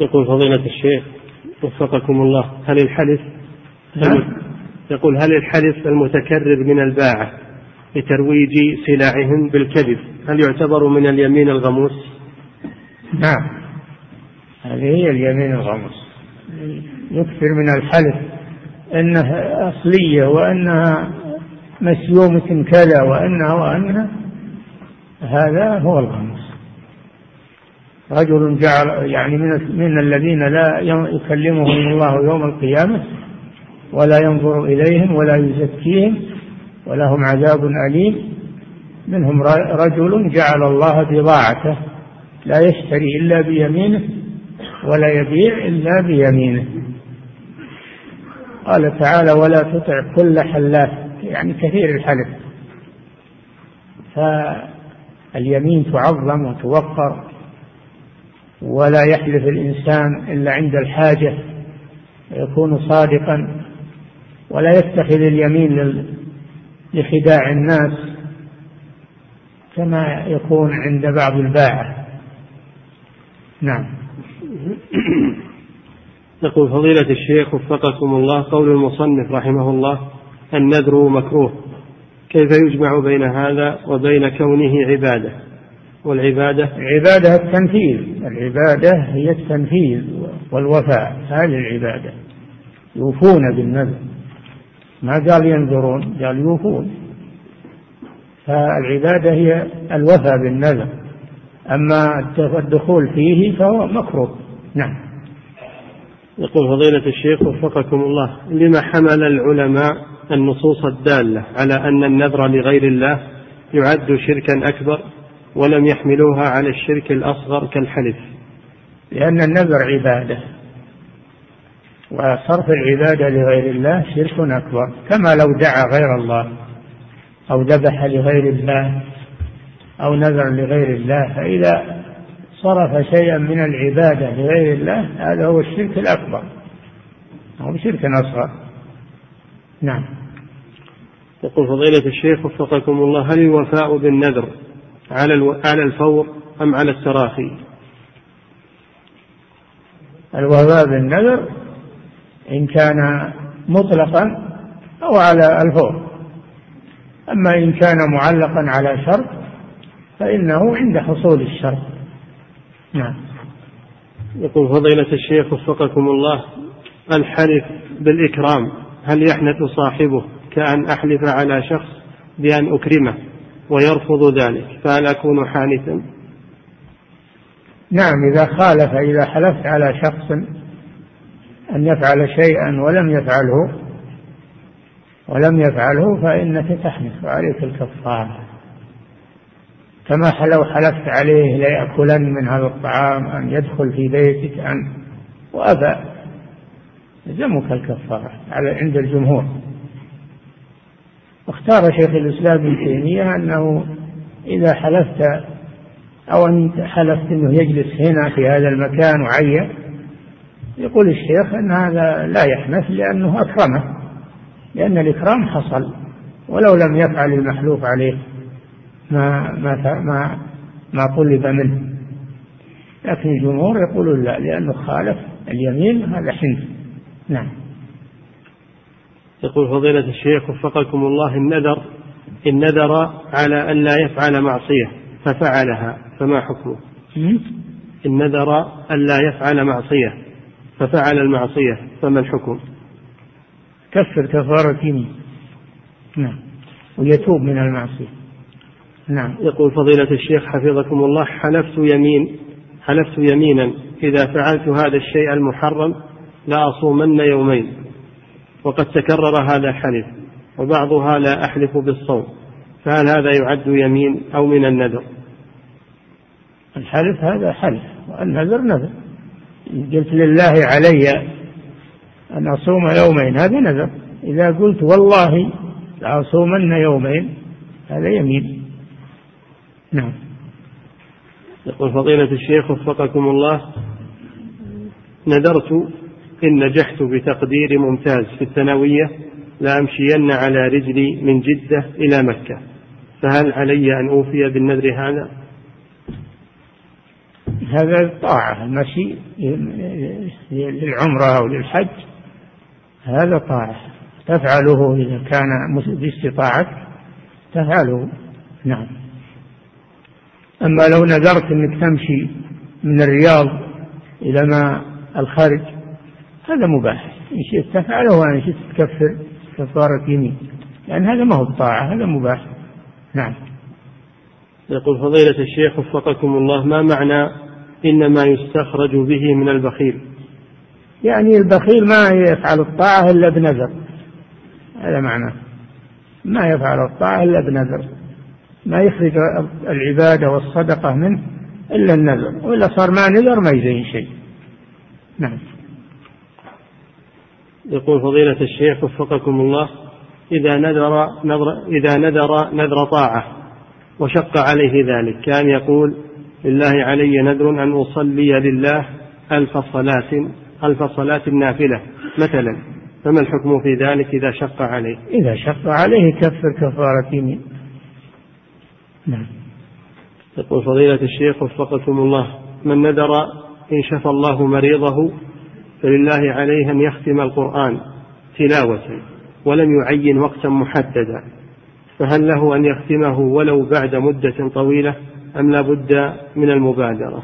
يقول فضيلة الشيخ وفقكم الله هل الحلف. يقول هل الحلف المتكرر من الباعة لترويج سلعهم بالكذب هل يعتبر من اليمين الغموس؟ نعم هذه هي اليمين الغموس يكثر من الحلف إنها أصلية وأنها مسيومه كذا وأنها وأنها هذا هو الغموس. رجل جعل يعني من من الذين لا يكلمهم الله يوم القيامة ولا ينظر إليهم ولا يزكيهم ولهم عذاب أليم. منهم رجل جعل الله بضاعته لا يشتري إلا بيمينه ولا يبيع إلا بيمينه. قال تعالى ولا تطع كل حلاف يعني كثير الحلف. فاليمين تعظم وتوقر ولا يحلف الإنسان إلا عند الحاجة يكون صادقا ولا يتخذ اليمين لخداع الناس كما يكون عند بعض الباعة. نعم. يقول فضيلة الشيخ وفقكم الله قول المصنف رحمه الله النذر مكروه. كيف يجمع بين هذا وبين كونه عبادة؟ والعبادة؟ العبادة التنفيذ. العبادة هي التنفيذ والوفاء. هذه العبادة. يوفون بالنذر. ما قال ينذرون؟ قال يوفون. فالعبادة هي الوفاء بالنذر. أما الدخول فيه فهو مكروه. نعم. يقول فضيلة الشيخ وفقكم الله لما حمل العلماء النصوص الدالة على أن النذر لغير الله يعد شركا أكبر ولم يحملوها على الشرك الأصغر كالحلف؟ لأن النذر عبادة وصرف العبادة لغير الله شرك أكبر كما لو دعا غير الله أو ذبح لغير الله أو نذر لغير الله فإذا صرف شيئا من العبادة لغير الله هذا هو الشرك الأكبر. أو شرك أصغر. نعم. يقول فضيلة الشيخ وفقكم الله هل الوفاء بالنذر على على الفور أم على التراخي؟ الوفاء بالنذر إن كان مطلقا أو على الفور. أما إن كان معلقا على شرط فإنه عند حصول الشرط. نعم. يقول فضيلة الشيخ وفقكم الله الحلف بالإكرام هل يحنث صاحبه كأن أحلف على شخص بأن أكرمه ويرفض ذلك؟ فهل أكون حانثا؟ نعم إذا خالف إذا حلفت على شخص أن يفعل شيئا ولم يفعله ولم يفعله فإنك تحنث وعليك الكفارة. كما لو حلفت عليه ليأكلن من هذا الطعام أن يدخل في بيتك أن وأبى. يلزمك الكفارة على عند الجمهور. واختار شيخ الإسلام ابن تيمية أنه إذا حلفت أو أن حلفت أنه يجلس هنا في هذا المكان وعين يقول الشيخ أن هذا لا يحنث لأنه أكرمه لأن الإكرام حصل ولو لم يفعل المحلوف عليه. ما ما ما ما طلب منه. لكن الجمهور يقولون لا لأنه خالف اليمين هذا حنث نعم. يقول فضيلة الشيخ وفقكم الله النذر إن نذر على أن لا يفعل معصية ففعلها فما حكمه؟ إن نذر أن لا يفعل معصية ففعل المعصية فما الحكم؟ كفر كفارة يمين نعم. ويتوب من المعصية. نعم. يقول فضيلة الشيخ حفظكم الله حلفت يمين حلفت يمينا إذا فعلت هذا الشيء المحرم لأصومن يومين وقد تكرر هذا الحلف وبعضها لا أحلف بالصوم فهل هذا يعد يمين أو من النذر؟ الحلف هذا حلف والنذر نذر. قلت لله علي أن أصوم يومين هذا نذر. إذا قلت والله لأصومن يومين هذا يمين. نعم. يقول فضيلة الشيخ وفقكم الله نذرت إن نجحت بتقدير ممتاز في الثانوية لأمشين على رجلي من جدة إلى مكة. فهل علي أن أوفي بالنذر هذا؟ هذا طاعة المشي للعمرة أو للحج هذا طاعة. تفعله إذا كان باستطاعتك تفعله. نعم. أما لو نذرت أنك تمشي من الرياض إلى ما الخارج هذا مباح. إن شئت تفعله وإن شئت تكفر كفارة يمين. لأن هذا ما هو الطاعة هذا مباح. نعم. يقول فضيلة الشيخ وفقكم الله ما معنى إنما يستخرج به من البخيل؟ يعني البخيل ما يفعل الطاعة إلا بنذر. هذا معناه ما يفعل الطاعة إلا بنذر. ما يخرج العبادة والصدقة منه إلا النذر وإلا صار ما نذر ما يزين شيء. نعم. يقول فضيلة الشيخ وفقكم الله إذا نذر نذر إذا نذر نذر طاعة وشق عليه ذلك كان يقول لله علي نذر أن أصلي لله ألف صلاة ألف صلاة نافلة مثلا فما الحكم في ذلك إذا شق عليه؟ إذا شق عليه كفر كفارة يمين. نعم. يقول فضيلة الشيخ وفقكم الله من نذر إن شفى الله مريضه فلله عليه أن يختم القرآن تلاوة ولم يعين وقتا محددا. فهل له أن يختمه ولو بعد مدة طويلة أم لا بد من المبادرة؟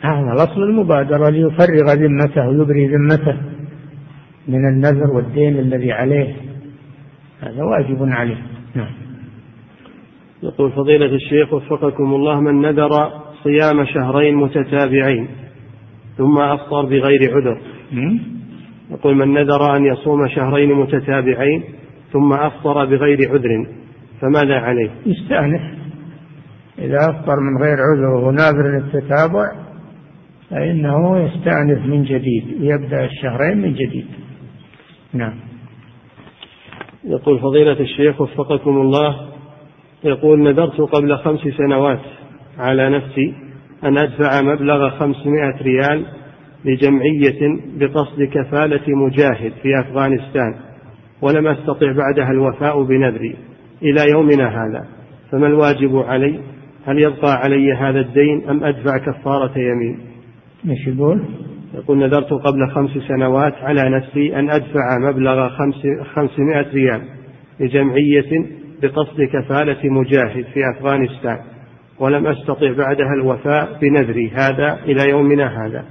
هذا الأصل المبادرة ليفرغ ذمته ويبري ذمته من النذر والدين الذي عليه. هذا واجب عليه. نعم. يقول فضيلة الشيخ وفقكم الله من نذر صيام شهرين متتابعين ثم أفطر بغير عذر. يقول من نذر أن يصوم شهرين متتابعين ثم أفطر بغير عذر فماذا عليه؟ يستأنف. إذا أفطر من غير عذر وهو ناظر للتتابع فإنه يستأنف من جديد يبدأ الشهرين من جديد. نعم. يقول فضيلة الشيخ وفقكم الله يقول نذرت قبل خمس سنوات على نفسي أن أدفع مبلغ خمسمائة ريال لجمعية بقصد كفالة مجاهد في أفغانستان ولم أستطع بعدها الوفاء بنذري إلى يومنا هذا. فما الواجب علي؟ هل يبقى علي هذا الدين أم أدفع كفارة يمين؟ إيش يقول؟ يقول نذرت قبل خمس سنوات على نفسي أن أدفع مبلغ خمس خمسمائة ريال لجمعية بقصد كفالة مجاهد في أفغانستان ولم أستطع بعدها الوفاء بنذري هذا إلى يومنا هذا.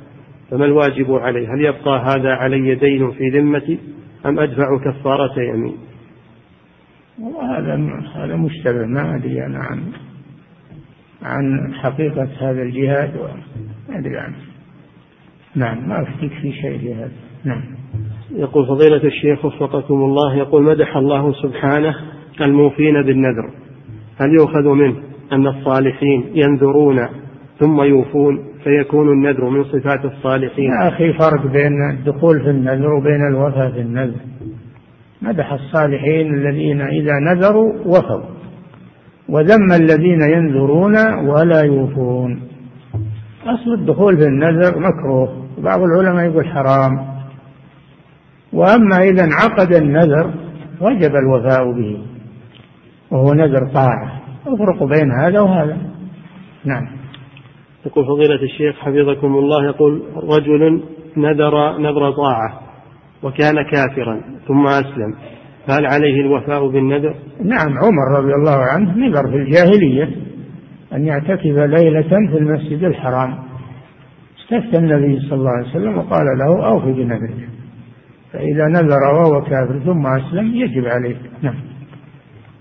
فما الواجب علي؟ هل يبقى هذا علي دين في ذمتي أم أدفع كفارة يمين؟ هذا هذا مشتبه ما أدري أنا عن عن حقيقة هذا الجهاد ما أدري عنه. نعم ما أفتيك في شيء لهذا نعم. يقول فضيلة الشيخ وفقكم الله يقول مدح الله سبحانه الموفين بالنذر هل يؤخذ منه أن الصالحين ينذرون ثم يوفون فيكون النذر من صفات الصالحين؟ يا أخي فرق بين الدخول في النذر وبين الوفاء في النذر. مدح الصالحين الذين إذا نذروا وفوا وذم الذين ينذرون ولا يوفون. أصل الدخول في النذر مكروه بعض العلماء يقول حرام. وأما إذا انعقد النذر وجب الوفاء به. وهو نذر طاعة. افرق بين هذا وهذا. نعم. يقول فضيلة الشيخ حفظكم الله يقول رجل نذر نذر طاعة وكان كافرا ثم أسلم فهل عليه الوفاء بالنذر؟ نعم عمر رضي الله عنه نذر في الجاهلية أن يعتكف ليلة في المسجد الحرام. استفتى النبي صلى الله عليه وسلم وقال له أوف بنذرك فإذا نذر وهو كافر ثم أسلم يجب عليه نعم.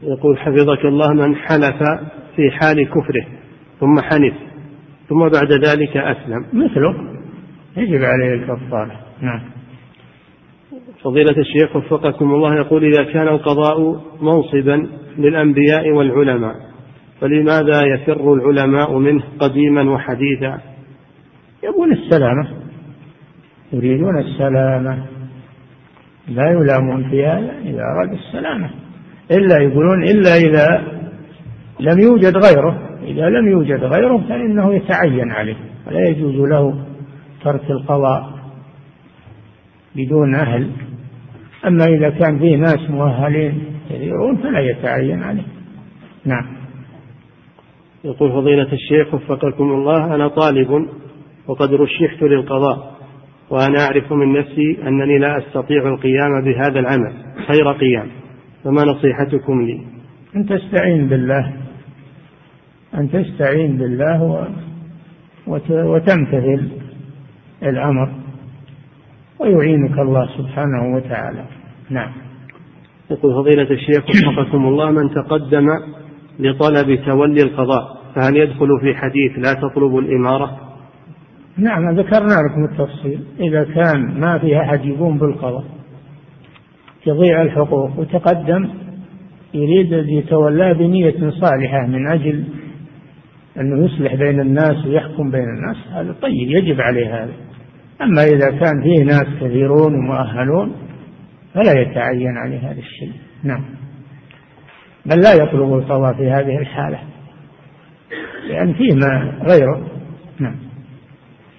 يقول حفظك الله من حلف في حال كفره ثم حنف ثم بعد ذلك أسلم. مثله. يجب عليه الكفارة نعم. فضيلة الشيخ وفقكم الله يقول إذا كان القضاء منصبا للأنبياء والعلماء فلماذا يفر العلماء منه قديما وحديثا؟ يبون السلامة. يريدون السلامة. لا يلامون في هذا إذا أراد السلامة. إلا يقولون إلا إذا لم يوجد غيره إذا لم يوجد غيره فإنه يتعين عليه ولا يجوز له ترك القضاء بدون أهل. أما إذا كان فيه ناس مؤهلين كثيرون فلا يتعين عليه. نعم. يقول فضيلة الشيخ وفقكم الله أنا طالب وقد رشحت للقضاء وأنا أعرف من نفسي أنني لا أستطيع القيام بهذا العمل خير قيام. فما نصيحتكم لي؟ أن تستعين بالله. أن تستعين بالله وتمتثل الأمر. ويعينك الله سبحانه وتعالى. نعم. يقول فضيلة الشيخ وفقكم الله من تقدم لطلب تولي القضاء فهل يدخل في حديث لا تطلب الإمارة؟ نعم ذكرنا لكم التفصيل. إذا كان ما في أحد يقوم بالقضاء. تضيع الحقوق وتقدم يريد أن يتولاه بنية صالحة من أجل أنه يصلح بين الناس ويحكم بين الناس. هذا طيب يجب عليه هذا. أما إذا كان فيه ناس كثيرون ومؤهلون فلا يتعين عليه هذا الشيء. نعم. بل لا يطلب القضاء في هذه الحالة لأن فيه ما غيره. نعم.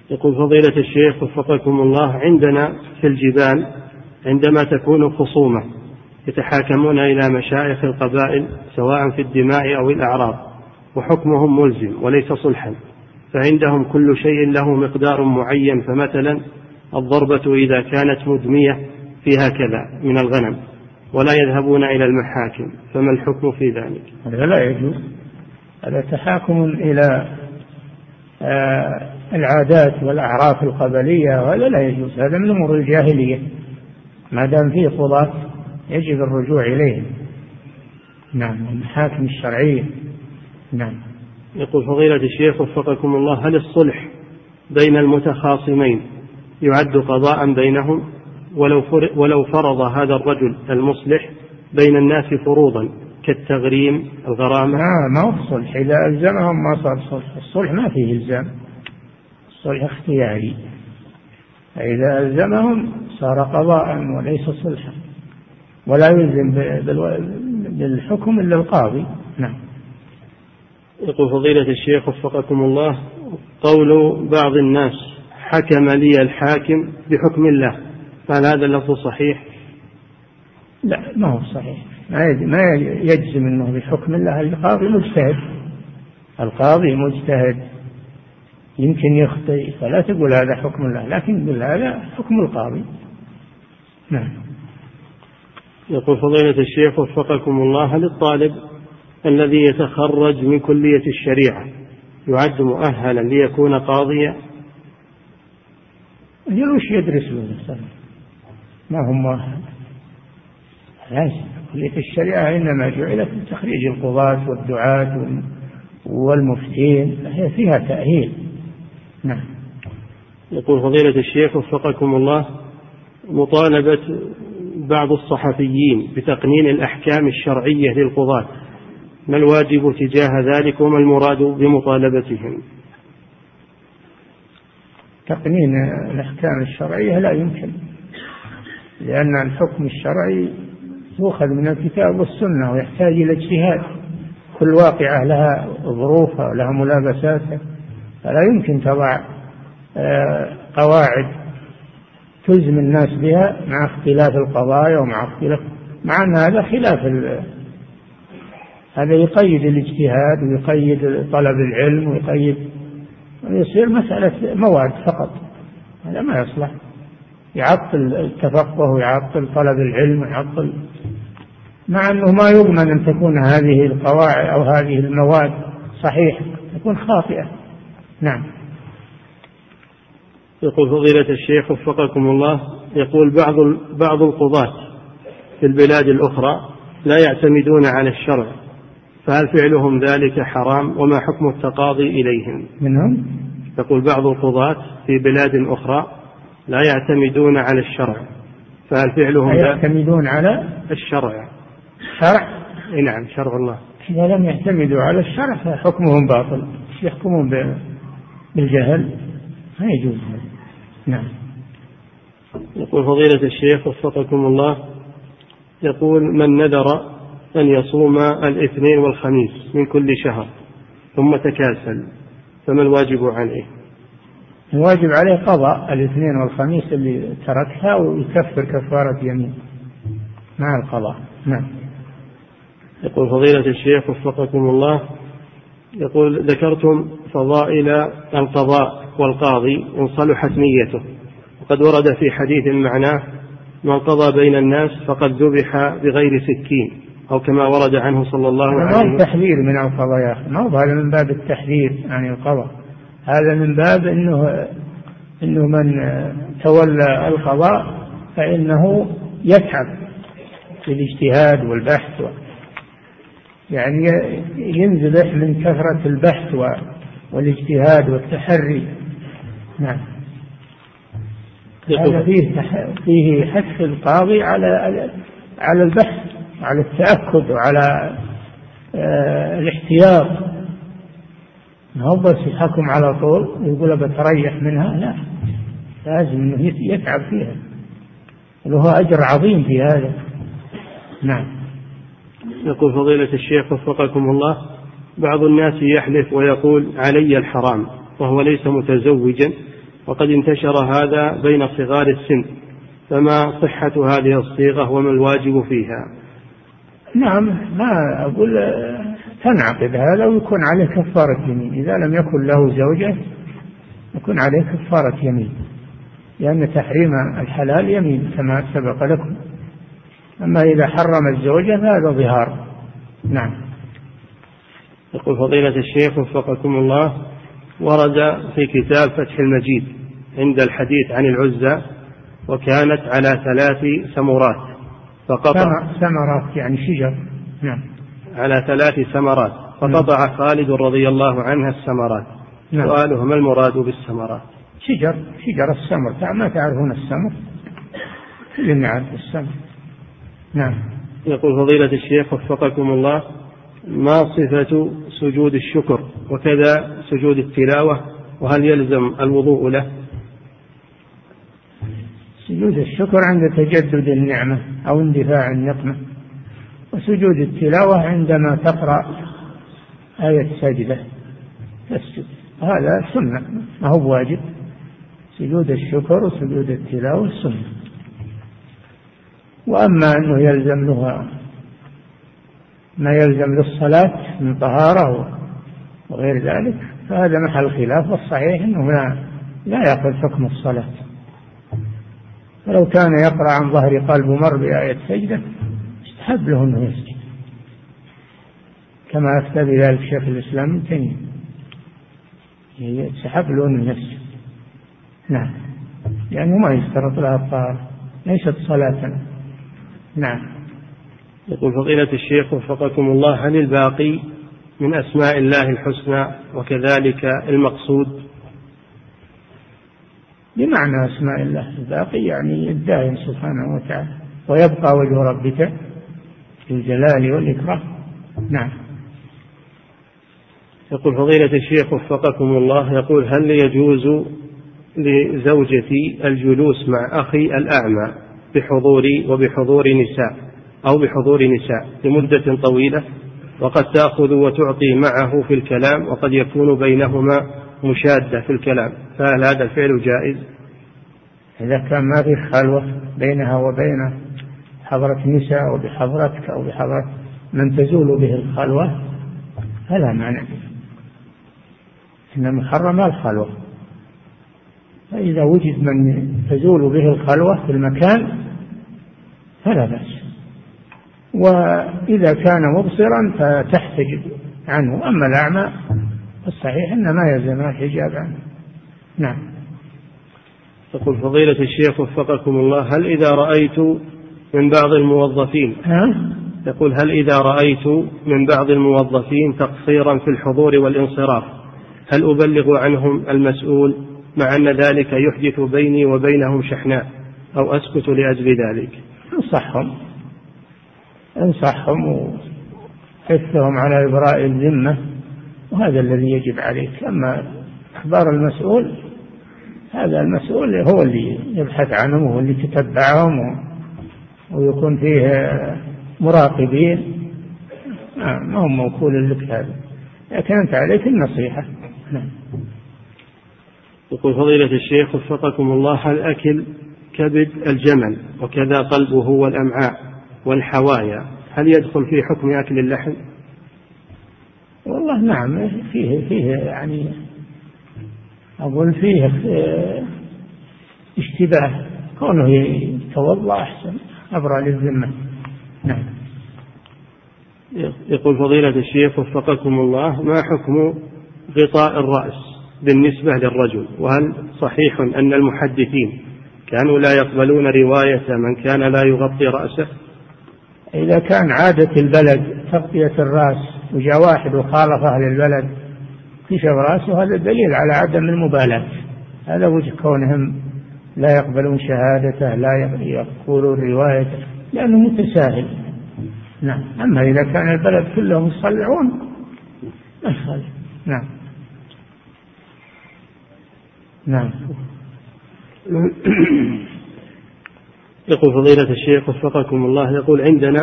يقول فضيلة الشيخ وفقكم الله عندنا في الجبال عندما تكون خصومة يتحاكمون إلى مشايخ القبائل سواء في الدماء أو الأعراض وحكمهم ملزم وليس صلحا فعندهم كل شيء له مقدار معين فمثلا الضربة إذا كانت مدمية فيها كذا من الغنم ولا يذهبون إلى المحاكم فما الحكم في ذلك؟ هذا لا يجوز هذا تحاكم إلى آه، العادات والأعراف القبلية وهذا لا يجوز هذا من أمور الجاهلية. ما دام فيه قضاة يجب الرجوع إليهم نعم المحاكم الشرعية. نعم. يقول فضيلة الشيخ وفقكم الله هل الصلح بين المتخاصمين يعد قضاء بينهم؟ ولو ولو فرض هذا الرجل المصلح بين الناس فروضا كالتغريم الغرامة؟ آه ما هو الصلح. إذا ألزمهم ما صار صلح. الصلح ما فيه إلزام. الصلح اختياري. فإذا ألزمهم صار قضاء وليس صلحا. ولا يلزم بالحكم إلا القاضي. نعم. يقول فضيلة الشيخ وفقكم الله قول بعض الناس حكم لي الحاكم بحكم الله. فهل هذا اللفظ صحيح؟ لا ما هو صحيح. ما يجزم إنه بحكم الله. القاضي مجتهد. القاضي مجتهد. يمكن يخطئ فلا تقول هذا حكم الله لكن قل هذا حكم القاضي. نعم. يقول فضيلة الشيخ وفقكم الله هل الطالب الذي يتخرج من كلية الشريعة يعد مؤهلا ليكون قاضيا؟ وش يدرس له ما هو مؤهل. لازم كلية الشريعة إنما جعلت لتخريج القضاة والدعاة والمفتين هي فيها تأهيل. نعم. يقول فضيلة الشيخ وفقكم الله مطالبة بعض الصحفيين بتقنين الأحكام الشرعية للقضاة ما الواجب تجاه ذلك وما المراد بمطالبتهم؟ تقنين الأحكام الشرعية لا يمكن لأن الحكم الشرعي يؤخذ من الكتاب والسنة ويحتاج إلى اجتهاد كل واقعة لها ظروفها ولها ملابساتها. فلا يمكن تضع آه، قواعد تلزم الناس بها مع اختلاف القضايا ومع اختلاف مع أن هذا خلاف هذا يقيد الاجتهاد ويقيد طلب العلم ويقيد يصير مسألة مواد فقط هذا ما يصلح يعطل التفقه ويعطل طلب العلم ويعطل مع أنه ما يضمن أن تكون هذه القواعد أو هذه المواد صحيحة تكون خاطئة. نعم. يقول فضيلة الشيخ وفقكم الله يقول بعض بعض القضاة في البلاد الأخرى لا يعتمدون على الشرع فهل فعلهم ذلك حرام وما حكم التقاضي إليهم؟ منهم؟ يقول بعض القضاة في بلاد أخرى لا يعتمدون على الشرع فهل فعلهم يعتمدون على الشرع؟ شرع؟ نعم شرع الله. إذا لم يعتمدوا على الشرع فحكمهم باطل يحكمون بالجهل؟ ما يجوز نعم. يقول فضيلة الشيخ وفقكم الله يقول من نذر أن يصوم الاثنين والخميس من كل شهر ثم تكاسل فما الواجب عليه؟ الواجب عليه قضاء الاثنين والخميس اللي تركها ويكفر كفارة يمين مع القضاء. نعم. يقول فضيلة الشيخ وفقكم الله يقول ذكرتم فضائل القضاء والقاضي إن صلحت نيته. وقد ورد في حديث معناه من قضى بين الناس فقد ذبح بغير سكين أو كما ورد عنه صلى الله عليه وسلم. تحذير من القضاء يا أخي؟ ما هو هذا من باب التحذير عن القضاء. هذا من باب أنه أنه من تولى القضاء فإنه يتعب في الاجتهاد والبحث يعني ينذبح من كثرة البحث والاجتهاد والتحري. نعم. هذا فيه فيه حث القاضي على على البحث على التأكد وعلى آه، الاحتياط. ما هو بس يحكم على طول ويقول بتريح منها؟ لا. لازم إنه يتعب فيها. له أجر عظيم في هذا. نعم. يقول فضيلة الشيخ وفقكم الله بعض الناس يحلف ويقول علي الحرام وهو ليس متزوجا وقد انتشر هذا بين صغار السن فما صحة هذه الصيغة وما الواجب فيها؟ نعم ما أقول تنعقد هذا ويكون عليه كفارة يمين إذا لم يكن له زوجة يكون عليه كفارة يمين لأن تحريم الحلال يمين كما سبق لكم. أما إذا حرم الزوجة فهذا ظهار. نعم. يقول فضيلة الشيخ وفقكم الله ورد في كتاب فتح المجيد عند الحديث عن العزى وكانت على ثلاث سمرات فقطع. ثمرات يعني شجر. نعم. على ثلاث ثمرات فقطع خالد رضي الله عنها الثمرات. نعم. سؤاله ما المراد بالثمرات؟ شجر. شجر السمر ما تعرفون السمر كلنا نعرف السمر نعم. يقول فضيلة الشيخ وفقكم الله ما صفة سجود الشكر وكذا سجود التلاوة؟ وهل يلزم الوضوء له؟ سجود الشكر عند تجدد النعمة أو اندفاع النقمة وسجود التلاوة عندما تقرأ آية سجدة تسجد. هذا سنة ما هو واجب. سجود الشكر وسجود التلاوة سنة. وأما أنه يلزم له ما يلزم للصلاة من طهارة وغير ذلك فهذا محل خلاف والصحيح أنه لا لا يأخذ حكم الصلاة. فلو كان يقرأ عن ظهر قلب مر بآية سجدة استحب له أنه يسجد. كما أفتى بذلك شيخ الإسلام ابن تيمية. يستحب له أنه يسجد. نعم. لأنه ما يشترط لها الطهارة ليست صلاة. نعم. يقول فضيلة الشيخ وفقكم الله هل الباقي من أسماء الله الحسنى وكذلك المقصود؟ بمعنى أسماء الله الباقي يعني الدائم سبحانه وتعالى ويبقى وجه ربك الجلال والإكرام. نعم. يقول فضيلة الشيخ وفقكم الله يقول هل يجوز لزوجتي الجلوس مع أخي الأعمى؟ بحضوري وبحضور نساء أو بحضور نساء لمدة طويلة وقد تأخذ وتعطي معه في الكلام وقد يكون بينهما مشادة في الكلام. فهل هذا الفعل جائز؟ إذا كان ما في خلوة بينها وبين حضرة نساء أو بحضرتك أو بحضرة من تزول به الخلوة فلا معنى إن المحرم الخلوة. فإذا وجد من تزول به الخلوة في المكان فلا بأس. وإذا كان مبصرا فتحتجب عنه. أما الأعمى الصحيح أن ما يلزم الحجاب عنه. نعم. يقول فضيلة الشيخ وفقكم الله هل إذا رأيت من بعض الموظفين ها؟ يقول هل إذا رأيت من بعض الموظفين تقصيرا في الحضور والانصراف هل أبلغ عنهم المسؤول مع أن ذلك يحدث بيني وبينهم شحناء أو أسكت لأجل ذلك؟ انصحهم. انصحهم وحثهم على إبراء الذمة وهذا الذي يجب عليك. أما إخبار المسؤول هذا المسؤول هو اللي يبحث عنهم وهو اللي يتتبعهم ويكون فيه مراقبين. ما هم موكول لك هذا. لكن أنت عليك النصيحة. نعم. يقول فضيلة الشيخ وفقكم الله هل أكل كبد الجمل وكذا قلبه والأمعاء والحوايا. هل يدخل في حكم أكل اللحم؟ والله نعم فيه فيه يعني أقول فيه اشتباه. كونه يتوضأ أحسن أبرأ للذمة. نعم. يقول فضيلة الشيخ وفقكم الله ما حكم غطاء الرأس بالنسبة للرجل؟ وهل صحيح أن المحدثين كانوا لا يقبلون رواية من كان لا يغطي رأسه؟ إذا كان عادة البلد تغطية الرأس وجاء واحد وخالف أهل البلد كشف رأسه هذا دليل على عدم المبالاة. هذا وجه كونهم لا يقبلون شهادته لا يقولون روايته لأنه متساهل. نعم. أما إذا كان البلد كلهم يصلعون ما نعم. نعم. يقول فضيلة الشيخ وفقكم الله يقول عندنا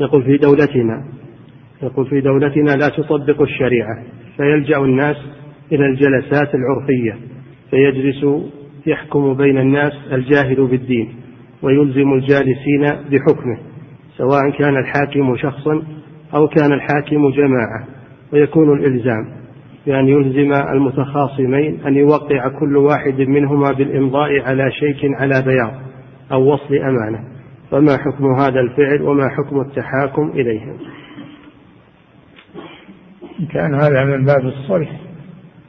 يقول في دولتنا يقول في دولتنا لا تطبق الشريعة فيلجأ الناس إلى الجلسات العرفية فيجلس يحكم بين الناس الجاهل بالدين ويلزم الجالسين بحكمه سواء كان الحاكم شخصا أو كان الحاكم جماعة ويكون الإلزام. بأن يلزم المتخاصمين أن يوقع كل واحد منهما بالإمضاء على شيك على بياض أو وصل أمانة. فما حكم هذا الفعل وما حكم التحاكم إليهم إن كان هذا من باب الصلح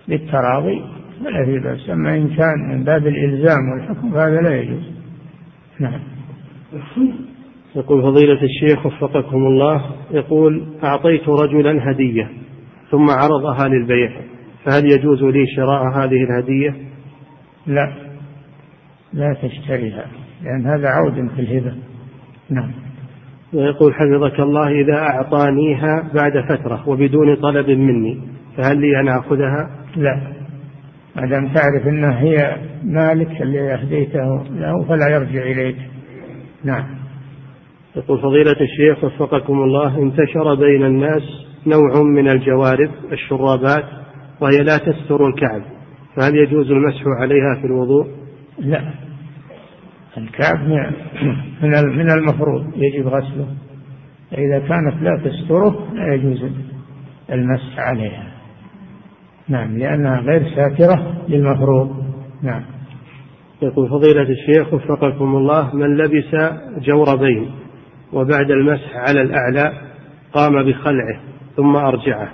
بالتراضي فلا في بأس. أما إن كان من باب الإلزام والحكم فهذا لا يجوز. نعم. يقول فضيلة الشيخ وفقكم الله يقول أعطيت رجلا هدية. ثم عرضها للبيع فهل يجوز لي شراء هذه الهدية؟ لا لا تشتريها لأن هذا عود في الهبة. نعم. ويقول حفظك الله إذا أعطانيها بعد فترة وبدون طلب مني فهل لي أن آخذها؟ لا. ما دام تعرف أنها هي مالك اللي أهديته له فلا يرجع إليك. نعم. يقول فضيلة الشيخ وفقكم الله انتشر بين الناس نوع من الجوارب الشرابات وهي لا تستر الكعب. فهل يجوز المسح عليها في الوضوء؟ لا. الكعب من من المفروض يجب غسله. إذا كانت لا تستره لا يجوز المسح عليها. نعم لأنها غير ساترة للمفروض. نعم. يقول فضيلة الشيخ وفقكم الله من لبس جوربين وبعد المسح على الأعلى قام بخلعه. ثم أرجعه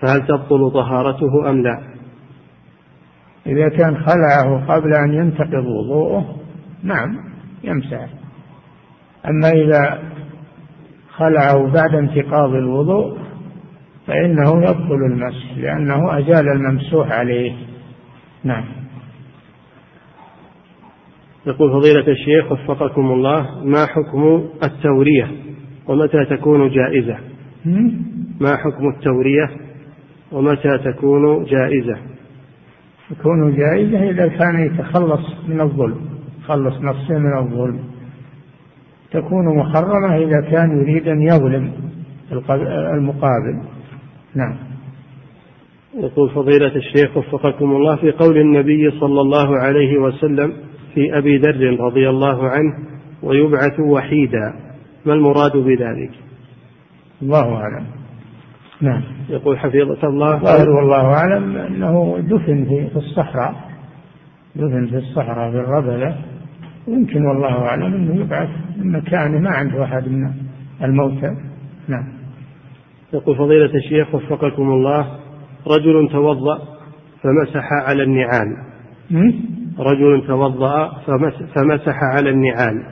فهل تبطل طهارته أم لا؟ إذا كان خلعه قبل أن ينتقض وضوءه نعم يمسح. أما إذا خلعه بعد انتقاض الوضوء فإنه يبطل المسح لأنه أزال الممسوح عليه. نعم. يقول فضيلة الشيخ وفقكم الله ما حكم التورية ومتى تكون جائزة؟ ما حكم التورية ومتى تكون جائزة؟ تكون جائزة إذا كان يتخلص من الظلم يخلص نفسه من الظلم. تكون محرمة إذا كان يريد أن يظلم المقابل. نعم. يقول فضيلة الشيخ وفقكم الله في قول النبي صلى الله عليه وسلم في أبي ذر رضي الله عنه ويبعث وحيدا. ما المراد بذلك؟ الله أعلم. نعم. يقول حفظة الله. ظاهر والله أعلم أنه دفن في الصحراء. دفن في الصحراء في الربلة يمكن والله أعلم أنه يبعث من مكانه ما عنده أحد من الموتى. نعم. يقول فضيلة الشيخ وفقكم الله رجل توضأ فمسح على النعال. رجل توضأ فمسح على النعال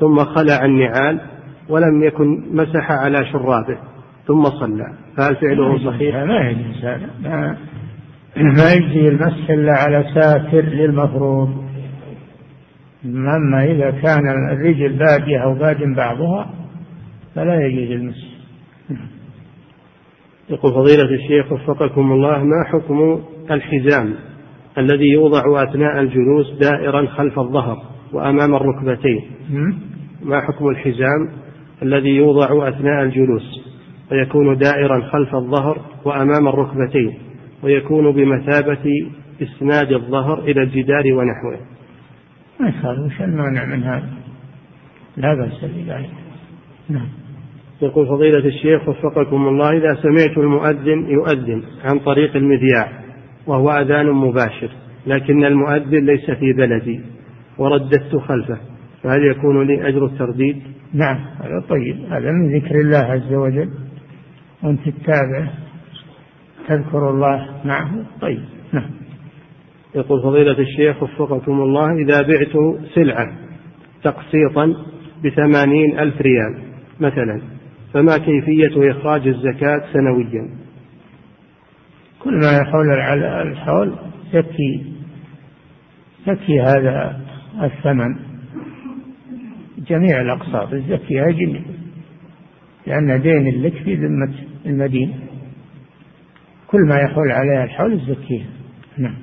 ثم خلع النعال ولم يكن مسح على شرابه. ثم صلى. فهل فعله صحيح؟ ما يجوز. هذا ما, ما يجزي المسح إلا على ساتر للمفروض أما إذا كان الرجل باديه أو باد بعضها فلا يجوز المسح. يقول فضيلة الشيخ وفقكم الله ما حكم الحزام الذي يوضع أثناء الجلوس دائرا خلف الظهر وأمام الركبتين؟ ما حكم الحزام الذي يوضع أثناء الجلوس؟ ويكون دائرا خلف الظهر وأمام الركبتين ويكون بمثابة إسناد الظهر إلى الجدار ونحوه. ما يخالف وش المانع من هذا. لا بأس بذلك. نعم. يقول فضيلة الشيخ وفقكم الله إذا سمعت المؤذن يؤذن عن طريق المذياع وهو أذان مباشر لكن المؤذن ليس في بلدي ورددت خلفه فهل يكون لي أجر الترديد؟ نعم هذا طيب. هذا من ذكر الله عز وجل. وأنت تتابع تذكر الله معه. طيب نعم. يقول فضيلة الشيخ وفقكم الله إذا بعت سلعة تقسيطا بثمانين ألف ريال مثلا فما كيفية إخراج الزكاة سنويا؟ كل ما يحول الحول يكفي يكفي هذا الثمن. جميع الأقساط الزكية جميع لأن دين لك في ذمة المدين. كل ما يحول عليها الحول الزكية. نعم.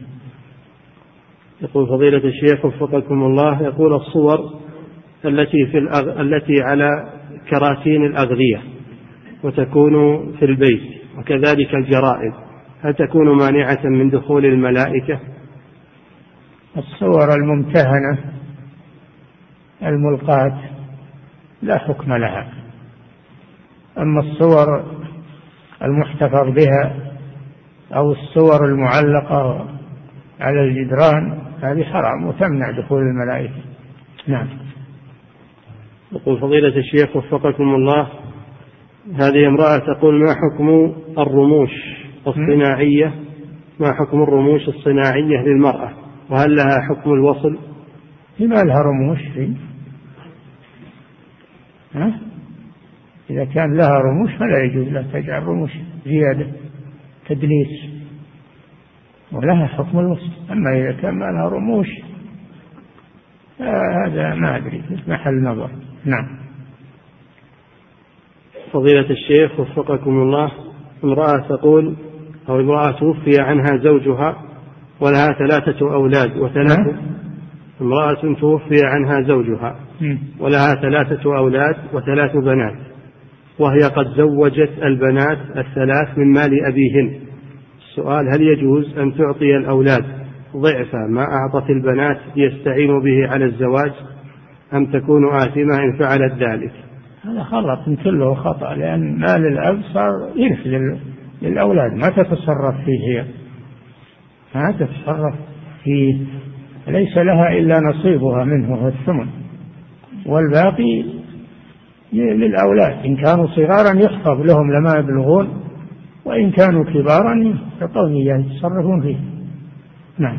يقول فضيلة الشيخ وفقكم الله يقول الصور التي في الأغ... التي على كراتين الأغذية وتكون في البيت وكذلك الجرائد هل تكون مانعة من دخول الملائكة؟ الصور الممتهنة الملقاة لا حكم لها. أما الصور المحتفظ بها أو الصور المعلقة على الجدران هذه حرام وتمنع دخول الملائكة. نعم. يقول فضيلة الشيخ وفقكم الله هذه امرأة تقول ما حكم الرموش الصناعية؟ ما حكم الرموش الصناعية للمرأة؟ وهل لها حكم الوصل؟ لما لها رموش؟ في ها؟ إذا كان لها رموش فلا يجوز لها تجعل رموش زيادة تدليس. ولها حكم الوصل أما إذا كان ما لها رموش هذا ما أدري محل نظر. نعم. فضيلة الشيخ وفقكم الله امرأة تقول أو امرأة توفي عنها زوجها ولها ثلاثة أولاد وثلاثة نعم. امرأة توفي عنها زوجها ولها ثلاثة أولاد وثلاث بنات. وهي قد زوجت البنات الثلاث من مال أبيهن. السؤال هل يجوز أن تعطي الأولاد ضعف ما أعطت البنات ليستعينوا به على الزواج أم تكون آثمة إن فعلت ذلك؟ هذا خلط كله خطأ لأن مال الأب صار يرث للأولاد. ما تتصرف فيه هي؟ ما تتصرف فيه. ليس لها إلا نصيبها منه الثمن والباقي للأولاد. إن كانوا صغارا يخطب لهم لما يبلغون وإن كانوا كبارا يعطون إياه يتصرفون فيه. نعم.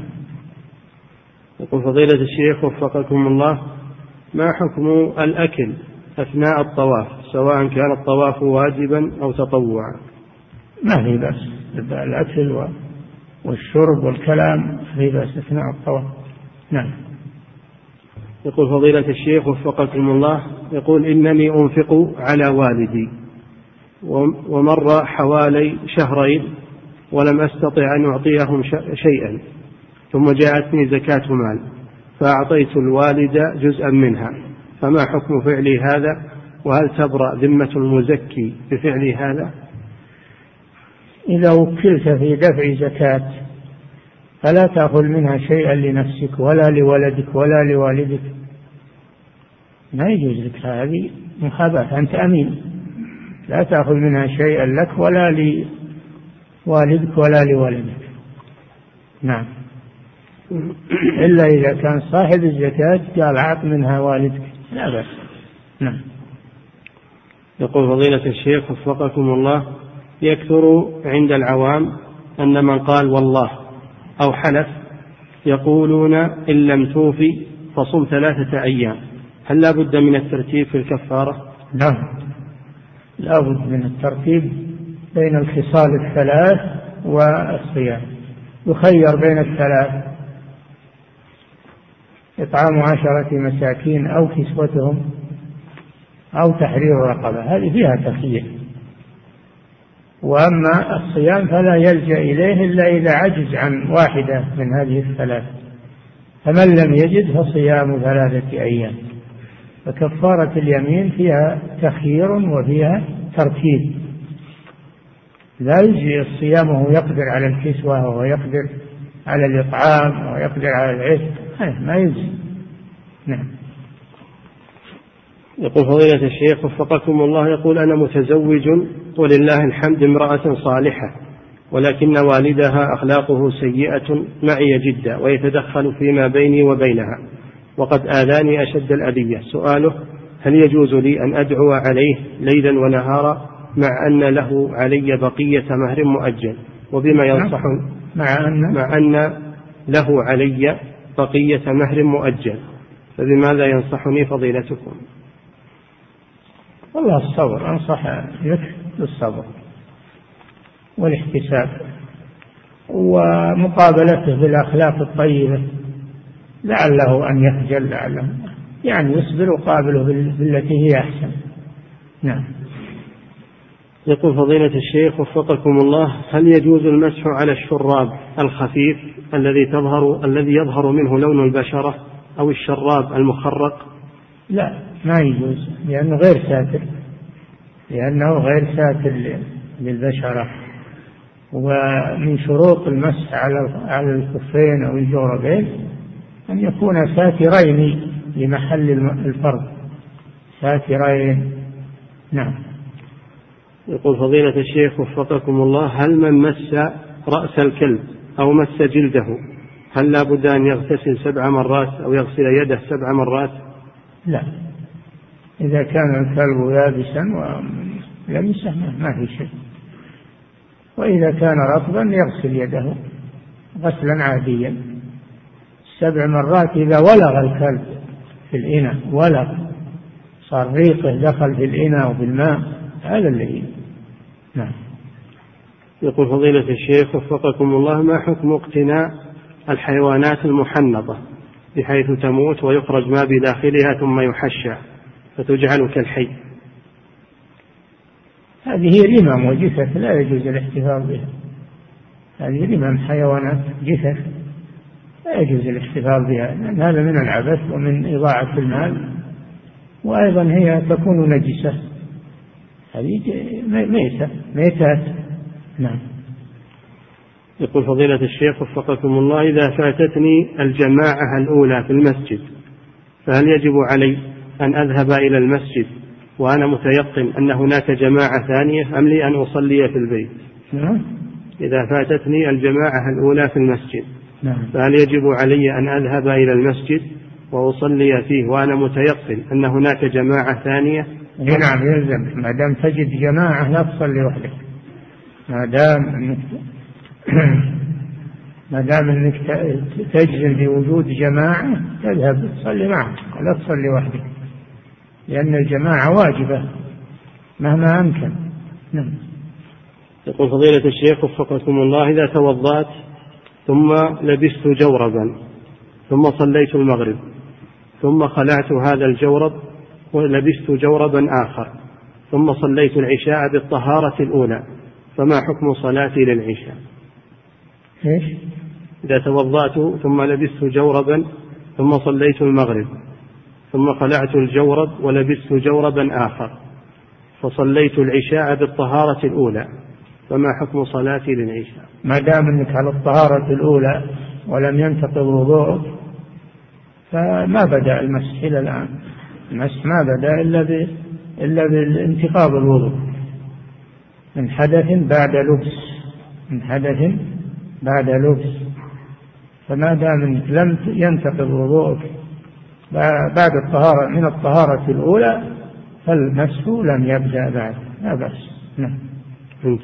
يقول فضيلة الشيخ وفقكم الله ما حكم الأكل أثناء الطواف سواء كان الطواف واجبا أو تطوعا؟ ما في بأس الأكل والشرب والكلام في بأس أثناء الطواف. نعم. يقول فضيلة الشيخ وفقكم الله يقول إنني أنفق على والدي ومر حوالي شهرين ولم أستطع أن أعطيهم شيئا ثم جاءتني زكاة مال فأعطيت الوالد جزءا منها. فما حكم فعلي هذا؟ وهل تبرأ ذمة المزكي بفعل هذا؟ إذا وكلت في دفع زكاة فلا تأخذ منها شيئا لنفسك ولا لولدك ولا لوالدك. ما يجوز لك هذه محاباة أنت أمين. لا تأخذ منها شيئا لك ولا لوالدك ولا لولدك. نعم. إلا إذا كان صاحب الزكاة قال أعط منها والدك. لا بأس. نعم. يقول فضيلة الشيخ وفقكم الله يكثر عند العوام أن من قال والله أو حلف يقولون إن لم توفي فصم ثلاثة أيام. هل لا بد من الترتيب في الكفارة؟ نعم. لا بد من الترتيب بين الخصال الثلاث والصيام. يخير بين الثلاث. إطعام عشرة مساكين أو كسوتهم أو تحرير رقبة. هذه فيها تخيير. وأما الصيام فلا يلجأ إليه إلا إذا عجز عن واحدة من هذه الثلاث. فمن لم يجد فصيام ثلاثة أيام. فكفارة اليمين فيها تخيير وفيها ترتيب. لا يجزي الصيام وهو يقدر على الكسوة وهو يقدر على الإطعام ويقدر على العتق ما يجزي. نعم. يقول فضيلة الشيخ وفقكم الله يقول أنا متزوج ولله الحمد امرأة صالحة ولكن والدها أخلاقه سيئة معي جدا ويتدخل فيما بيني وبينها وقد آذاني أشد الأذية. سؤاله هل يجوز لي أن أدعو عليه ليلا ونهارا مع أن له علي بقية مهر مؤجل؟ وبما نعم. ينصح مع أن؟ مع أن له علي بقية مهر مؤجل فبماذا ينصحني فضيلتكم؟ والله الصبر أنصح لك بالصبر والاحتساب ومقابلته بالأخلاق الطيبة لعله أن يخجل لعله. يعني يصبر وقابله بالتي هي أحسن. نعم. يقول فضيلة الشيخ وفقكم الله هل يجوز المسح على الشراب الخفيف الذي تظهر الذي يظهر منه لون البشرة أو الشراب المخرق؟ لا ما يجوز لأنه غير ساتر لأنه غير ساتر للبشرة. ومن شروط المسح على على الكفين أو الجوربين أن يكون ساترين لمحل الفرد ساترين نعم. يقول فضيلة الشيخ وفقكم الله هل من مس رأس الكلب أو مس جلده هل لا بد أن يغتسل سبع مرات أو يغسل يده سبع مرات؟ لا. إذا كان الكلب يابسا ولمسه ما في شيء. وإذا كان رطبا يغسل يده غسلا عاديا. سبع مرات إذا ولغ الكلب في الإناء ولغ صار ريقه دخل في الإناء وفي الماء هذا الذي نعم. يقول فضيلة الشيخ وفقكم الله ما حكم اقتناء الحيوانات المحنطة؟ بحيث تموت ويخرج ما بداخلها ثم يحشى فتجعل كالحي. هذه رمم وجثث لا يجوز الاحتفاظ بها. هذه رمم حيوانات جثث لا يجوز الاحتفاظ بها. لأن هذا من العبث ومن إضاعة المال. وأيضا هي تكون نجسة. هذه ميتة ميتات. نعم. يقول فضيلة الشيخ وفقكم الله إذا فاتتني الجماعة الأولى في المسجد فهل يجب علي أن أذهب إلى المسجد وأنا متيقن أن هناك جماعة ثانية أم لي أن أصلي في البيت؟ نعم. إذا فاتتني الجماعة الأولى في المسجد نعم. فهل يجب علي أن أذهب إلى المسجد وأصلي فيه وأنا متيقن أن هناك جماعة ثانية؟ نعم يلزم. ما دام تجد جماعة لا تصلي وحدك. ما دام ما دام انك تجزم بوجود جماعة تذهب تصلي معهم. ولا تصلي وحدك لأن الجماعة واجبة مهما أمكن. نعم. يقول فضيلة الشيخ وفقكم الله إذا توضأت ثم لبست جوربا ثم صليت المغرب ثم خلعت هذا الجورب ولبست جوربا آخر ثم صليت العشاء بالطهارة الأولى فما حكم صلاتي للعشاء؟ إيش؟ إذا توضأت ثم لبست جوربا ثم صليت المغرب ثم خلعت الجورب ولبست جوربا آخر فصليت العشاء بالطهارة الأولى فما حكم صلاتي للعشاء؟ ما دام إنك على الطهارة الأولى ولم ينتقض وضوءك فما بدأ المسح إلى الآن. المسح ما بدأ إلا ب... إلا بانتقاض الوضوء. من حدث بعد لبس من حدث بعد لبس. فما دام لم ينتقض وضوءك. بعد الطهارة من الطهارة الأولى فالمسح لم يبدأ بعد. لا بأس. نعم.